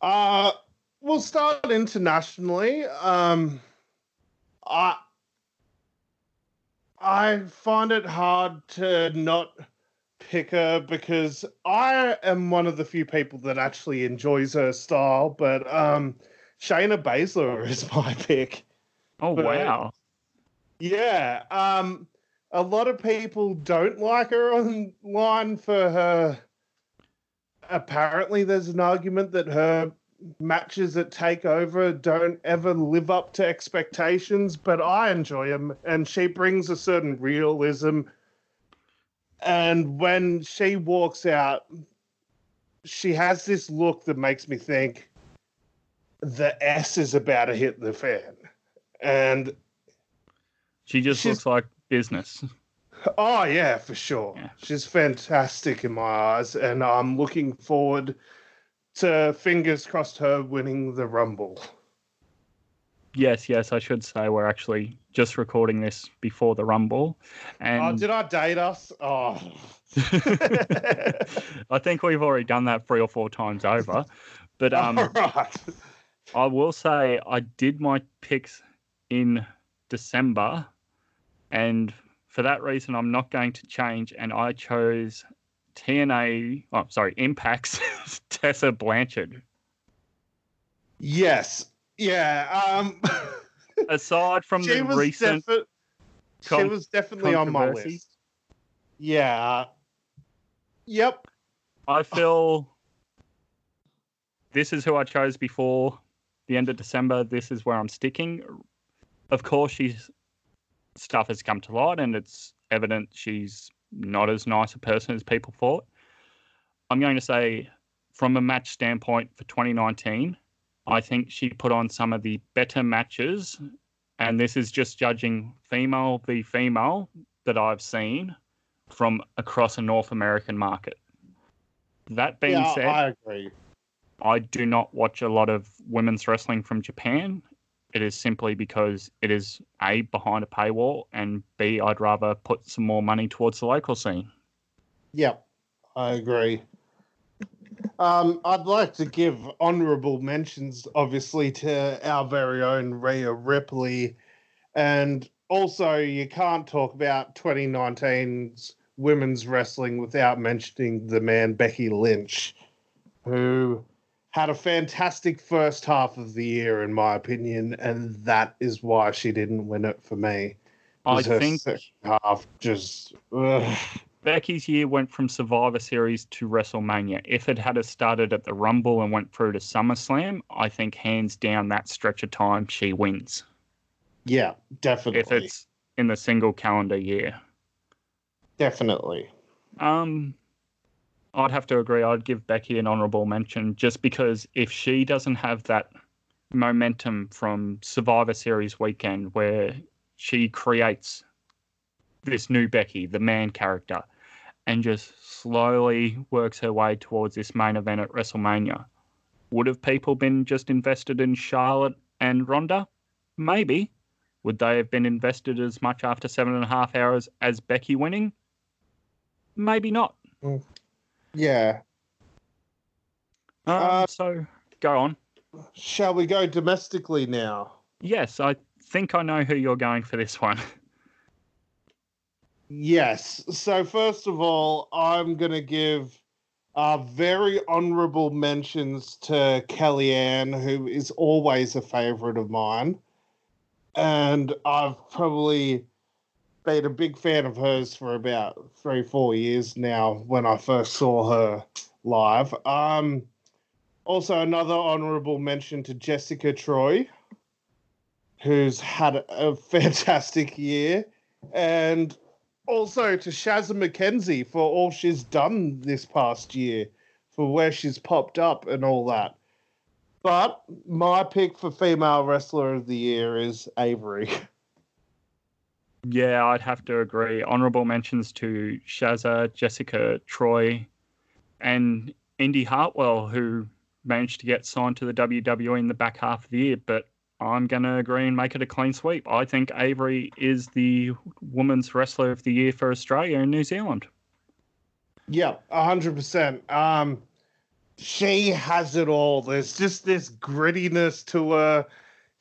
Uh, we'll start internationally. Um, I I find it hard to not pick her because I am one of the few people that actually enjoys her style, but um, Shayna Baszler is my pick. Oh but, wow! Yeah, um, a lot of people don't like her online for her. Apparently, there's an argument that her matches at Takeover don't ever live up to expectations, but I enjoy them, and she brings a certain realism. And when she walks out, she has this look that makes me think the S is about to hit the fan and she just looks like business. Oh yeah, for sure. Yeah. She's fantastic in my eyes, and I'm looking forward to fingers crossed her winning the Rumble. Yes, yes, I should say we're actually just recording this before the Rumble. And oh, did I date us? Oh. I think we've already done that three or four times over. But um, right. I will say I did my picks in December. And for that reason, I'm not going to change. And I chose TNA, oh, sorry, Impact's Tessa Blanchard. Yes. Yeah. Um, Aside from the recent. Defi- she was definitely on my list. Yeah. Yep. I feel this is who I chose before the end of December. This is where I'm sticking of course, she's stuff has come to light, and it's evident she's not as nice a person as people thought. I'm going to say, from a match standpoint for 2019, I think she put on some of the better matches, and this is just judging female v female that I've seen from across a North American market. That being yeah, said, I agree. I do not watch a lot of women's wrestling from Japan, it is simply because it is A, behind a paywall, and B, I'd rather put some more money towards the local scene. Yep, I agree. Um, I'd like to give honourable mentions, obviously, to our very own Rhea Ripley. And also, you can't talk about 2019's women's wrestling without mentioning the man Becky Lynch, who had a fantastic first half of the year, in my opinion, and that is why she didn't win it for me. I think half just. Ugh. Becky's year went from Survivor Series to WrestleMania. If it had started at the Rumble and went through to SummerSlam, I think hands down that stretch of time she wins. Yeah, definitely. If it's in the single calendar year. Definitely. Um, I'd have to agree. I'd give Becky an honorable mention just because if she doesn't have that momentum from Survivor Series weekend where she creates this new Becky, the man character, and just slowly works her way towards this main event at WrestleMania. Would have people been just invested in Charlotte and Ronda? Maybe. Would they have been invested as much after seven and a half hours as Becky winning? Maybe not. Yeah. Um, Uh, so go on. Shall we go domestically now? Yes, I think I know who you're going for this one. Yes. So first of all, I'm gonna give uh, very honourable mentions to Kellyanne, who is always a favourite of mine, and I've probably been a big fan of hers for about three, four years now. When I first saw her live, um, also another honourable mention to Jessica Troy, who's had a fantastic year, and also to Shazza McKenzie for all she's done this past year, for where she's popped up and all that. But my pick for female wrestler of the year is Avery. Yeah, I'd have to agree. Honorable mentions to Shazza, Jessica Troy, and Indy Hartwell, who managed to get signed to the WWE in the back half of the year. But I'm going to agree and make it a clean sweep. I think Avery is the women's wrestler of the year for Australia and New Zealand. Yeah, hundred percent. Um, she has it all. There's just this grittiness to her.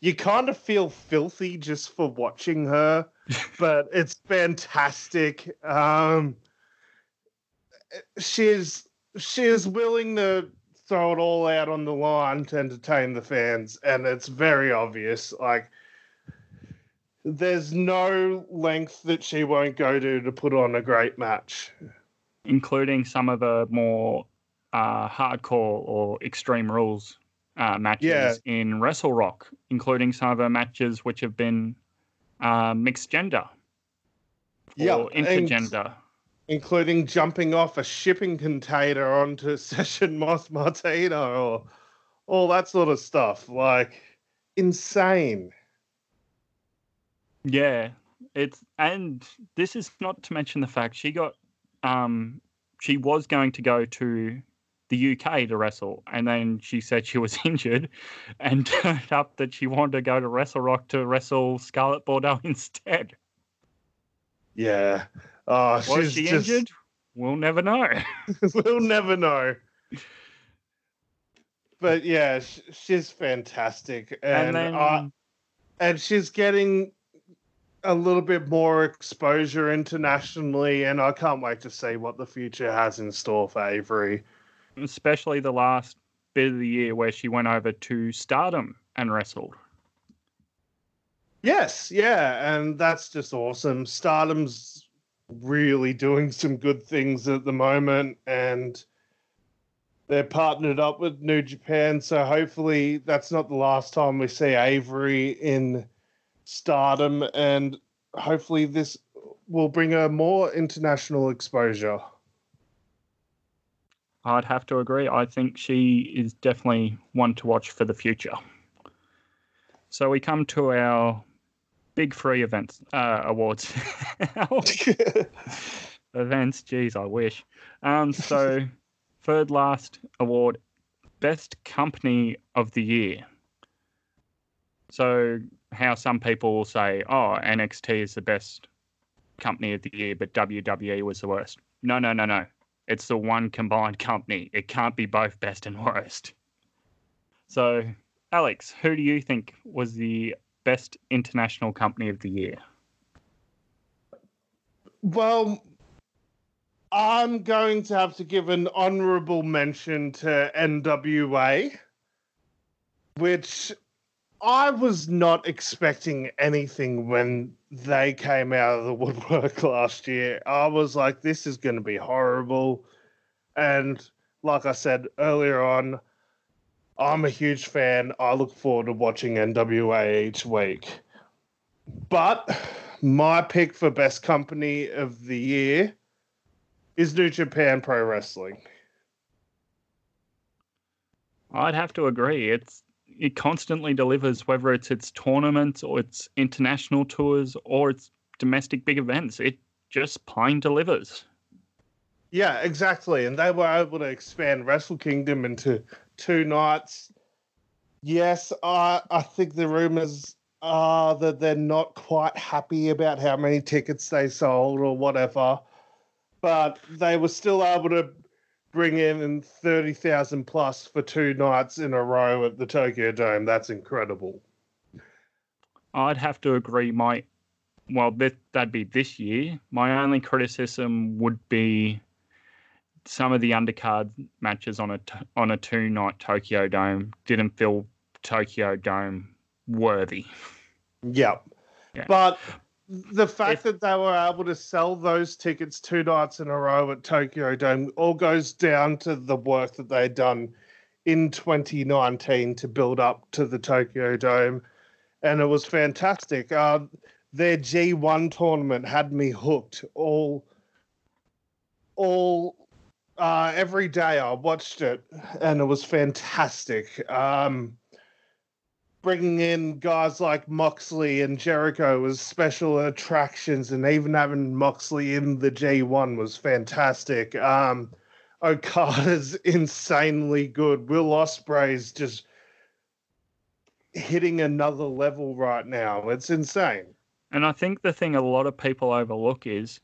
You kind of feel filthy just for watching her, but it's fantastic. Um, she's she is willing to throw it all out on the line to entertain the fans, and it's very obvious. Like, there's no length that she won't go to to put on a great match. including some of the more uh, hardcore or extreme rules uh, matches Yeah. in Wrestle Rock, including some of her matches which have been uh, mixed gender Yeah, or intergender. including jumping off a shipping container onto Session Moth Martina or all that sort of stuff. Like insane. Yeah, it's and this is not to mention the fact she got um she was going to go to the UK to wrestle and then she said she was injured and turned up that she wanted to go to Wrestle Rock to wrestle Scarlett Bordeaux instead. Yeah. Oh, Was she's she just, injured? We'll never know. we'll never know. But yeah, she's fantastic, and And, then uh, and she's getting a little bit more exposure internationally, and I can't wait to see what the future has in store for Avery. Especially the last bit of the year where she went over to Stardom and wrestled. Yes, yeah, and that's just awesome. Stardom's really doing some good things at the moment, and they're partnered up with New Japan, so hopefully that's not the last time we see Avery in Stardom, and hopefully this will bring her more international exposure. I'd have to agree. I think she is definitely one to watch for the future. So we come to our big three events uh, awards. events, geez, I wish. Um, so third last award, best company of the year. So how some people will say, "Oh, NXT is the best company of the year, but WWE was the worst." No, no, no, no. It's the one combined company. It can't be both best and worst. So, Alex, who do you think was the best international company of the year? Well, I'm going to have to give an honorable mention to NWA, which I was not expecting anything when they came out of the woodwork last year. I was like, this is going to be horrible. And like I said earlier on, I'm a huge fan. I look forward to watching NWA each week. But my pick for best company of the year is New Japan Pro Wrestling. I'd have to agree. It's it constantly delivers, whether it's its tournaments or its international tours or its domestic big events. It just plain delivers. Yeah, exactly. And they were able to expand Wrestle Kingdom into two nights. Yes, I I think the rumors are that they're not quite happy about how many tickets they sold or whatever, but they were still able to bring in 30,000 plus for two nights in a row at the Tokyo Dome. That's incredible. I'd have to agree. My well, that that'd be this year. My only criticism would be some of the undercard matches on a on a two night Tokyo Dome didn't feel Tokyo Dome worthy. Yep. Yeah. But the fact if, that they were able to sell those tickets two nights in a row at Tokyo Dome all goes down to the work that they had done in 2019 to build up to the Tokyo Dome. And it was fantastic. Uh, their G1 tournament had me hooked all all uh, every day I watched it and it was fantastic. Um, bringing in guys like Moxley and Jericho was special attractions, and even having Moxley in the G1 was fantastic. Um, Okada's insanely good. Will Ospreay's just hitting another level right now. It's insane. And I think the thing a lot of people overlook is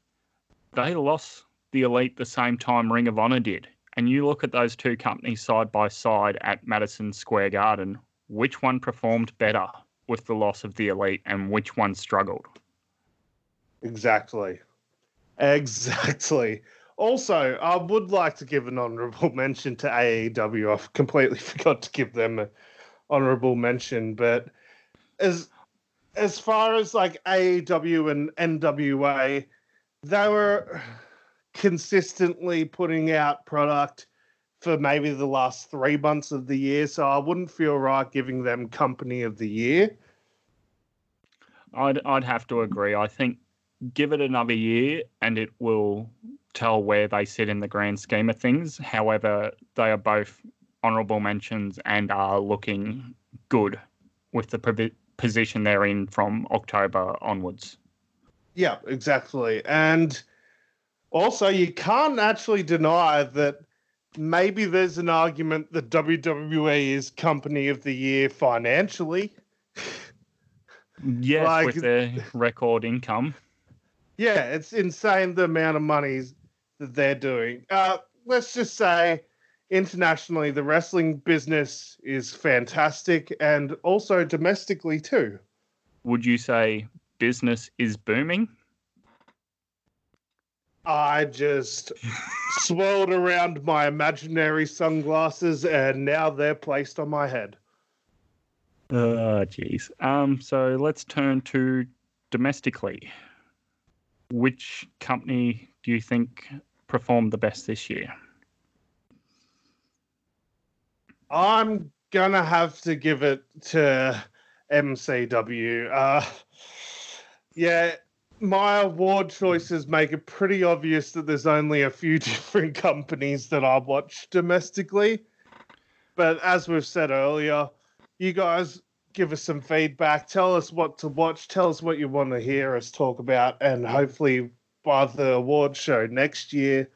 they lost the Elite the same time Ring of Honor did. And you look at those two companies side by side at Madison Square Garden, which one performed better with the loss of the elite and which one struggled. Exactly. Exactly. Also, I would like to give an honorable mention to AEW. I've completely forgot to give them an honorable mention, but as as far as like AEW and NWA, they were consistently putting out product for maybe the last three months of the year. So I wouldn't feel right giving them company of the year. I'd I'd have to agree. I think give it another year and it will tell where they sit in the grand scheme of things. However, they are both honourable mentions and are looking good with the position they're in from October onwards. Yeah, exactly. And also, you can't actually deny that maybe there's an argument that WWE is company of the year financially. Yes, like, with their record income. Yeah, it's insane the amount of money that they're doing. Uh, let's just say internationally, the wrestling business is fantastic and also domestically too. Would you say business is booming? I just swirled around my imaginary sunglasses, and now they're placed on my head. Oh, jeez. Um, so let's turn to domestically. Which company do you think performed the best this year? I'm gonna have to give it to MCW. Uh, yeah, my award choices make it pretty obvious that there's only a few different companies that I watch domestically. But as we've said earlier, you guys give us some feedback. Tell us what to watch. Tell us what you want to hear us talk about. And hopefully, by the award show next year,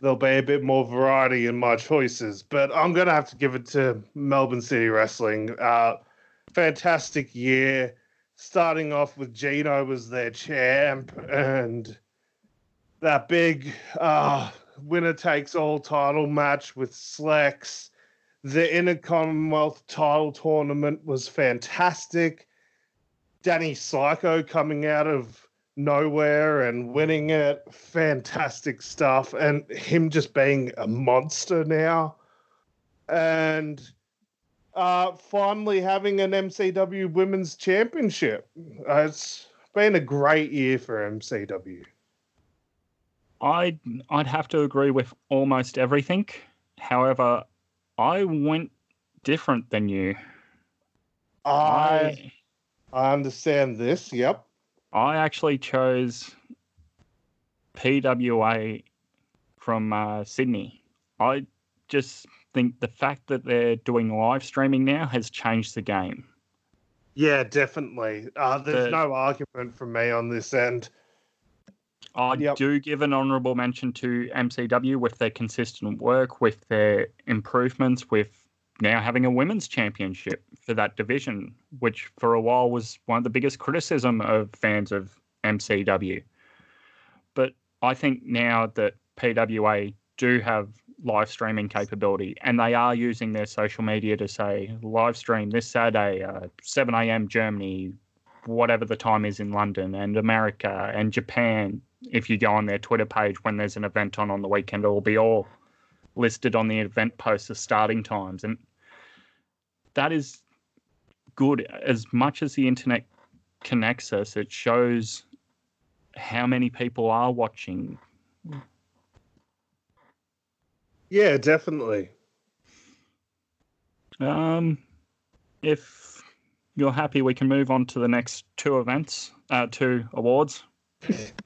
there'll be a bit more variety in my choices. But I'm going to have to give it to Melbourne City Wrestling. Uh, fantastic year starting off with Gino was their champ and that big uh, winner takes all title match with Slex. The Intercommonwealth title tournament was fantastic. Danny Psycho coming out of nowhere and winning it. Fantastic stuff. And him just being a monster now. And uh, finally having an MCW Women's Championship. Uh, it's been a great year for MCW. I'd I'd have to agree with almost everything. However, I went different than you. I I understand this. Yep. I actually chose PWA from uh, Sydney. I just think the fact that they're doing live streaming now has changed the game. Yeah, definitely. Uh, there's the, no argument from me on this end. I yep. do give an honourable mention to MCW with their consistent work, with their improvements, with now having a women's championship for that division, which for a while was one of the biggest criticism of fans of MCW. But I think now that PWA do have live streaming capability and they are using their social media to say live stream this Saturday, uh, 7 a.m. Germany, whatever the time is in London and America and Japan. If you go on their Twitter page when there's an event on on the weekend, it will be all listed on the event post the starting times. And that is good. As much as the internet connects us, it shows how many people are watching. Yeah, definitely. Um, if you're happy, we can move on to the next two events, uh, two awards.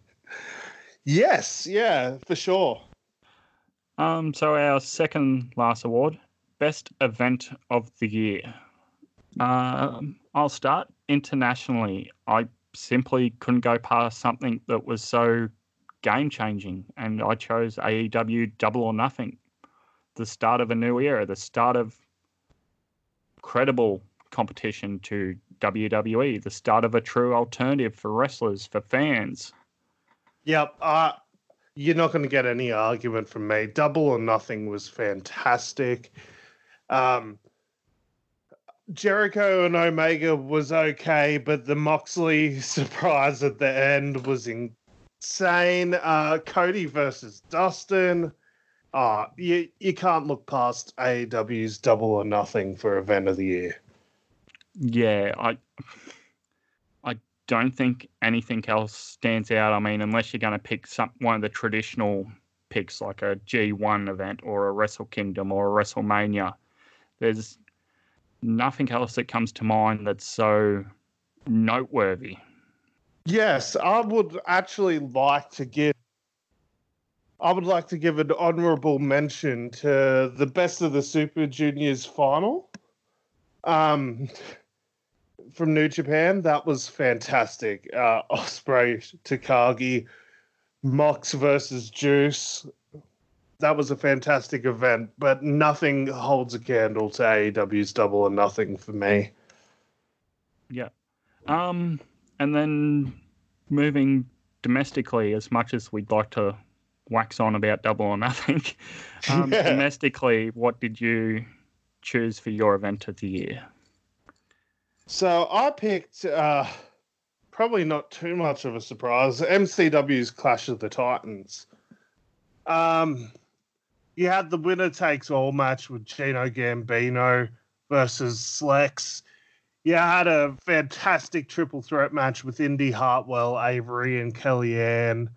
yes, yeah, for sure. Um, so our second last award, best event of the year. Um, I'll start internationally. I simply couldn't go past something that was so game changing, and I chose AEW Double or Nothing. The start of a new era, the start of credible competition to WWE, the start of a true alternative for wrestlers, for fans. Yep. Uh, you're not going to get any argument from me. Double or Nothing was fantastic. Um, Jericho and Omega was okay, but the Moxley surprise at the end was insane. Uh, Cody versus Dustin. Uh, you you can't look past AEW's Double or Nothing for event of the year. Yeah, I I don't think anything else stands out. I mean, unless you're going to pick some one of the traditional picks like a G1 event or a Wrestle Kingdom or a WrestleMania, there's nothing else that comes to mind that's so noteworthy. Yes, I would actually like to give. I would like to give an honourable mention to the best of the Super Juniors final. Um, from New Japan, that was fantastic. Uh, Ospreay, Takagi, Mox versus Juice that was a fantastic event, but nothing holds a candle to AEW's Double or Nothing for me. Yeah. Um, and then moving domestically, as much as we'd like to wax on about Double or Nothing, um, yeah. domestically, what did you choose for your event of the year? So I picked, uh, probably not too much of a surprise, MCW's Clash of the Titans. Um, you had the winner takes all match with Gino Gambino versus Slex. You had a fantastic triple threat match with Indy Hartwell, Avery, and Kellyanne.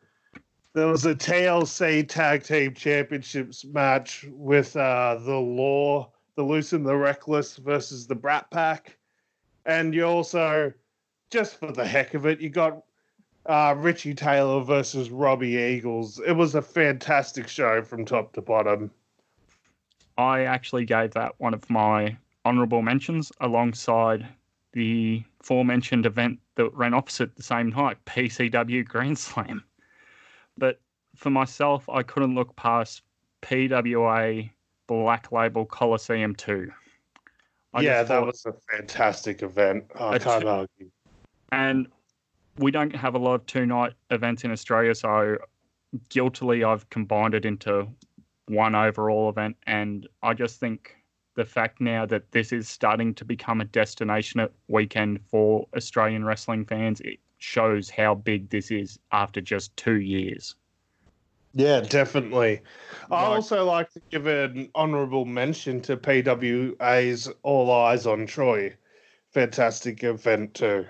There was a TLC Tag Team Championships match with uh, the Law, the Loose and the Reckless versus the Brat Pack. And you also, just for the heck of it, you got uh, Richie Taylor versus Robbie Eagles. It was a fantastic show from top to bottom. I actually gave that one of my honourable mentions alongside the aforementioned event that ran opposite the same night, PCW Grand Slam. But for myself, I couldn't look past PWA Black Label Coliseum 2. I yeah, that was a fantastic event. I can't argue. And we don't have a lot of two night events in Australia, so guiltily I've combined it into one overall event. And I just think the fact now that this is starting to become a destination weekend for Australian wrestling fans, shows how big this is after just two years. Yeah, definitely. I Like- also like to give an honourable mention to PWA's All Eyes on Troy. Fantastic event too.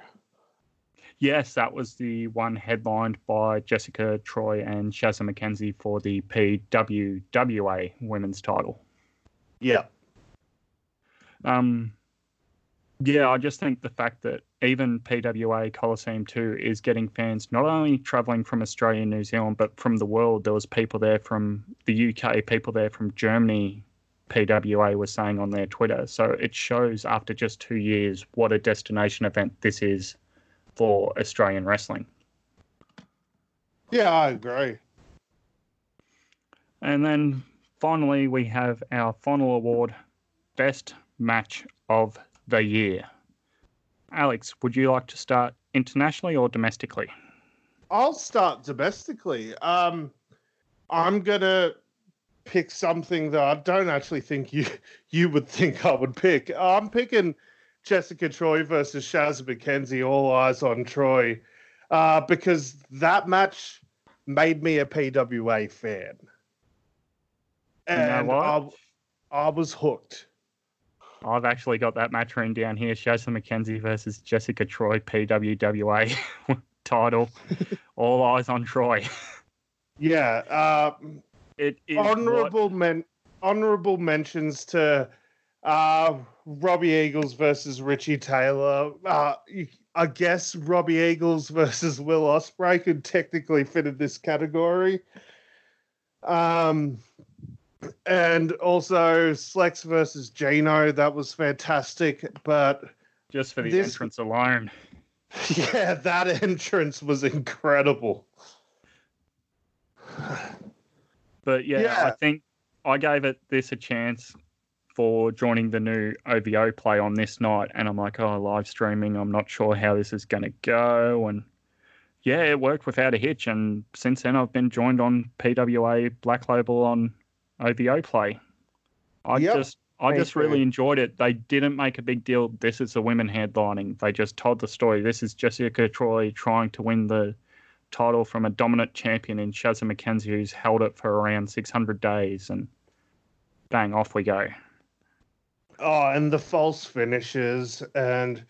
Yes, that was the one headlined by Jessica Troy and Shazza McKenzie for the PWWA women's title. Yeah. Um, yeah, I just think the fact that even PWA Coliseum 2 is getting fans not only traveling from Australia and New Zealand, but from the world. There was people there from the UK, people there from Germany. PWA was saying on their Twitter. So it shows after just two years what a destination event this is for Australian wrestling. Yeah, I agree. And then finally, we have our final award Best Match of the Year. Alex, would you like to start internationally or domestically? I'll start domestically. Um, I'm gonna pick something that I don't actually think you you would think I would pick. I'm picking Jessica Troy versus Shaz McKenzie. All eyes on Troy, uh, because that match made me a PWA fan, You know and? I, I was hooked. I've actually got that match written down here Shazza McKenzie versus Jessica Troy, PWWA title. All eyes on Troy. Yeah. Uh, It is what- honorable men honorable mentions to uh Robbie Eagles versus Richie Taylor. Uh I guess Robbie Eagles versus Will Ospreay could technically fit in this category. Um and also Slex versus Gino, that was fantastic. But just for the this- entrance alone. yeah, that entrance was incredible. But yeah, I think I gave it this a chance for joining the new OVO play on this night, and I'm like, oh, live streaming. I'm not sure how this is going to go, and yeah, it worked without a hitch. And since then, I've been joined on PWA Black Label on OVO play. I Yep, just, I just really enjoyed it. They didn't make a big deal. This is the women headlining. They just told the story. This is Jessica Troy trying to win the title from a dominant champion in Shazza McKenzie, who's held it for around 600 days, and bang, off we go. Oh, and the false finishes and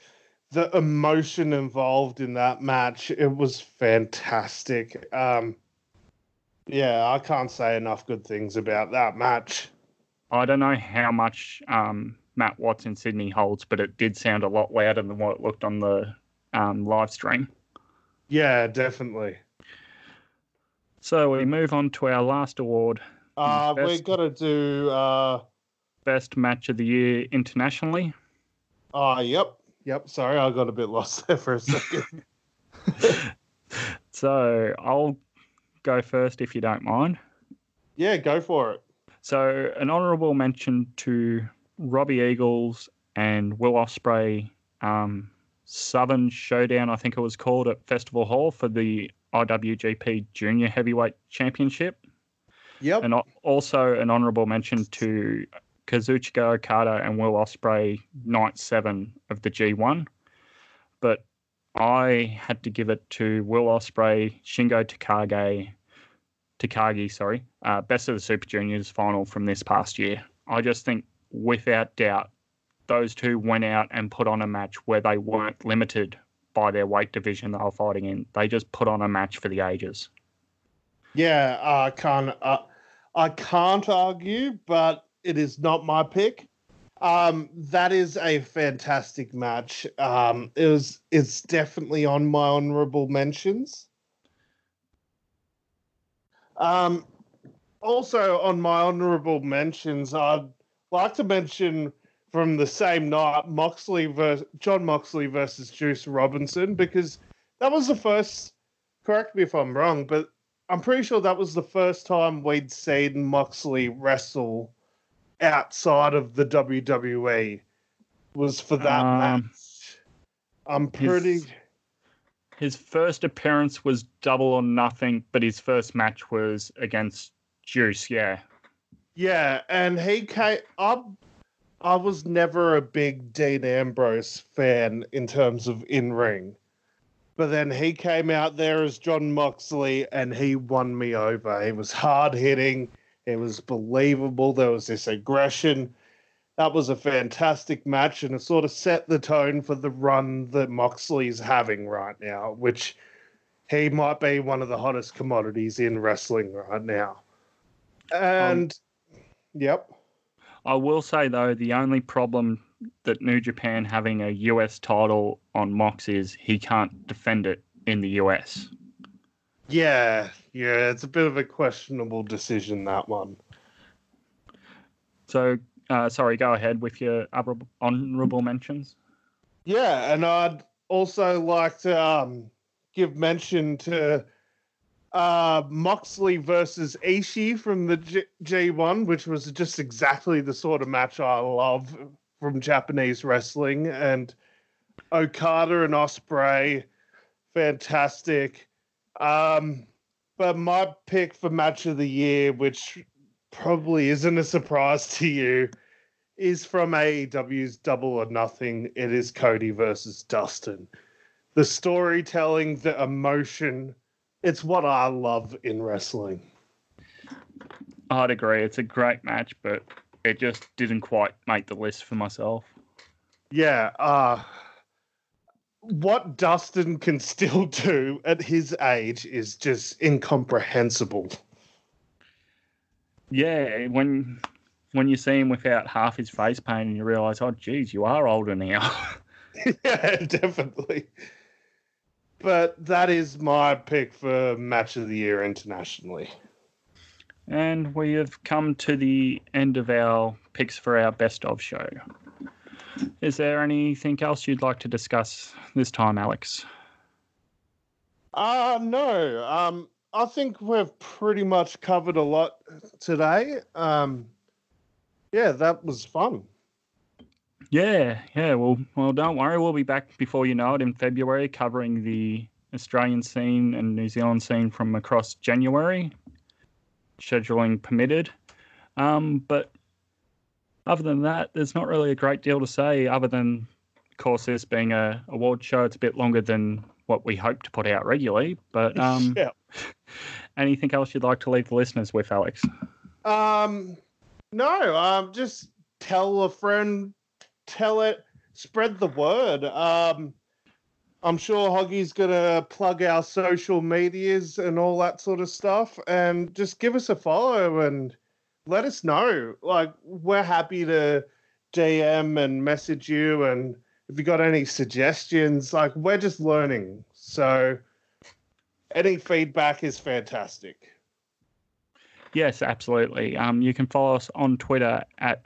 the emotion involved in that match, it was fantastic. Um yeah, I can't say enough good things about that match. I don't know how much um, Max Watt's in Sydney holds, but it did sound a lot louder than what it looked on the um, live stream. Yeah, definitely. So we move on to our last award, Uh Best- gotta do uh Best Match of the Year internationally. oh yep. Yep. Sorry, I got a bit lost there for a second. So I'll go first if you don't mind. yeah, go for it. So, an honourable mention to Robbie Eagles and Will Ospreay um, Southern Showdown, I think it was called at Festival Hall for the IWGP Junior Heavyweight Championship. Yep. And also an honourable mention to Kazuchika Okada and Will Ospreay, night seven of the G1. But I had to give it to Will Ospreay, Shingo Takagi, Takagi, sorry, uh, Best of the Super Juniors final from this past year. I just think, without doubt, those two went out and put on a match where they weren't limited by their weight division they were fighting in. They just put on a match for the ages. Yeah, I can't. Uh, I can't argue, but it is not my pick. Um, that is a fantastic match. Um, it was. It's definitely on my honorable mentions. Um, also on my honorable mentions, I'd like to mention from the same night Moxley versus Jon Moxley versus Juice Robinson because that was the first. Correct me if I'm wrong, but I'm pretty sure that was the first time we'd seen Moxley wrestle outside of the WWE. Was for that Um, match. I'm pretty. His- His first appearance was double or nothing, but his first match was against Juice. Yeah, Yeah, and he came. I, I was never a big Dean Ambrose fan in terms of in ring, But then he came out there as Jon Moxley and he won me over. He was hard hitting, it was believable. There was this aggression. That was a fantastic match and it sort of set the tone for the run that Moxley's having right now, which he might be one of the hottest commodities in wrestling right now. And um, yep. I will say though, the only problem that New Japan having a US title on Mox is he can't defend it in the US. Yeah, yeah, it's a bit of a questionable decision that one. So, uh, sorry, go ahead with your honorable mentions. Yeah, and I'd also like to um, give mention to uh, Moxley versus Ishii from the G- G1, which was just exactly the sort of match I love from Japanese wrestling, and Okada and Ospreay, fantastic. Um, but my pick for match of the year, which probably isn't a surprise to you, is from AEW's Double or Nothing. It is Cody versus Dustin. The storytelling, the emotion, it's what I love in wrestling. I'd agree. It's a great match, but it just didn't quite make the list for myself. Yeah, uh what Dustin can still do at his age is just incomprehensible. Yeah, when when you see him without half his face paint and you realize, oh geez, you are older now. yeah, definitely. But that is my pick for match of the year internationally. And we have come to the end of our picks for our best of show. Is there anything else you'd like to discuss this time, Alex? Uh no. Um I think we've pretty much covered a lot today. Um yeah, that was fun. Yeah, yeah. Well, well, don't worry. We'll be back before you know it in February, covering the Australian scene and New Zealand scene from across January scheduling permitted. Um, but other than that, there's not really a great deal to say other than, of course, this being a award show, it's a bit longer than what we hope to put out regularly. But um, yeah. anything else you'd like to leave the listeners with, Alex? Um, no, um, just tell a friend, tell it, spread the word. Um, I'm sure Hoggy's gonna plug our social medias and all that sort of stuff, and just give us a follow and let us know. Like we're happy to DM and message you, and if you got any suggestions, like we're just learning, so any feedback is fantastic. Yes, absolutely. Um, you can follow us on Twitter at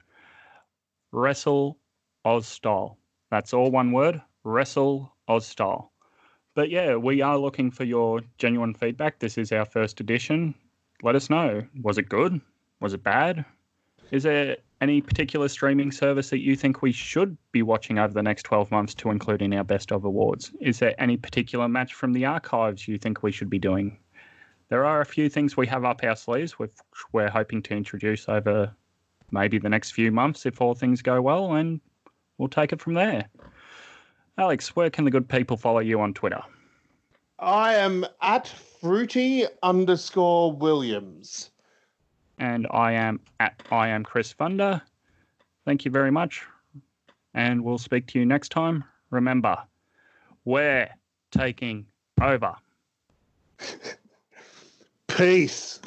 Wrestle Style. That's all one word. Wrestle Aus style. But yeah, we are looking for your genuine feedback. This is our first edition. Let us know. Was it good? Was it bad? Is there any particular streaming service that you think we should be watching over the next 12 months to include in our best of awards? Is there any particular match from the archives you think we should be doing? There are a few things we have up our sleeves, which we're hoping to introduce over maybe the next few months if all things go well, and we'll take it from there. Alex, where can the good people follow you on Twitter? I am at fruity underscore Williams. And I am at I am Chris Funder. Thank you very much. And we'll speak to you next time. Remember, we're taking over. Peace.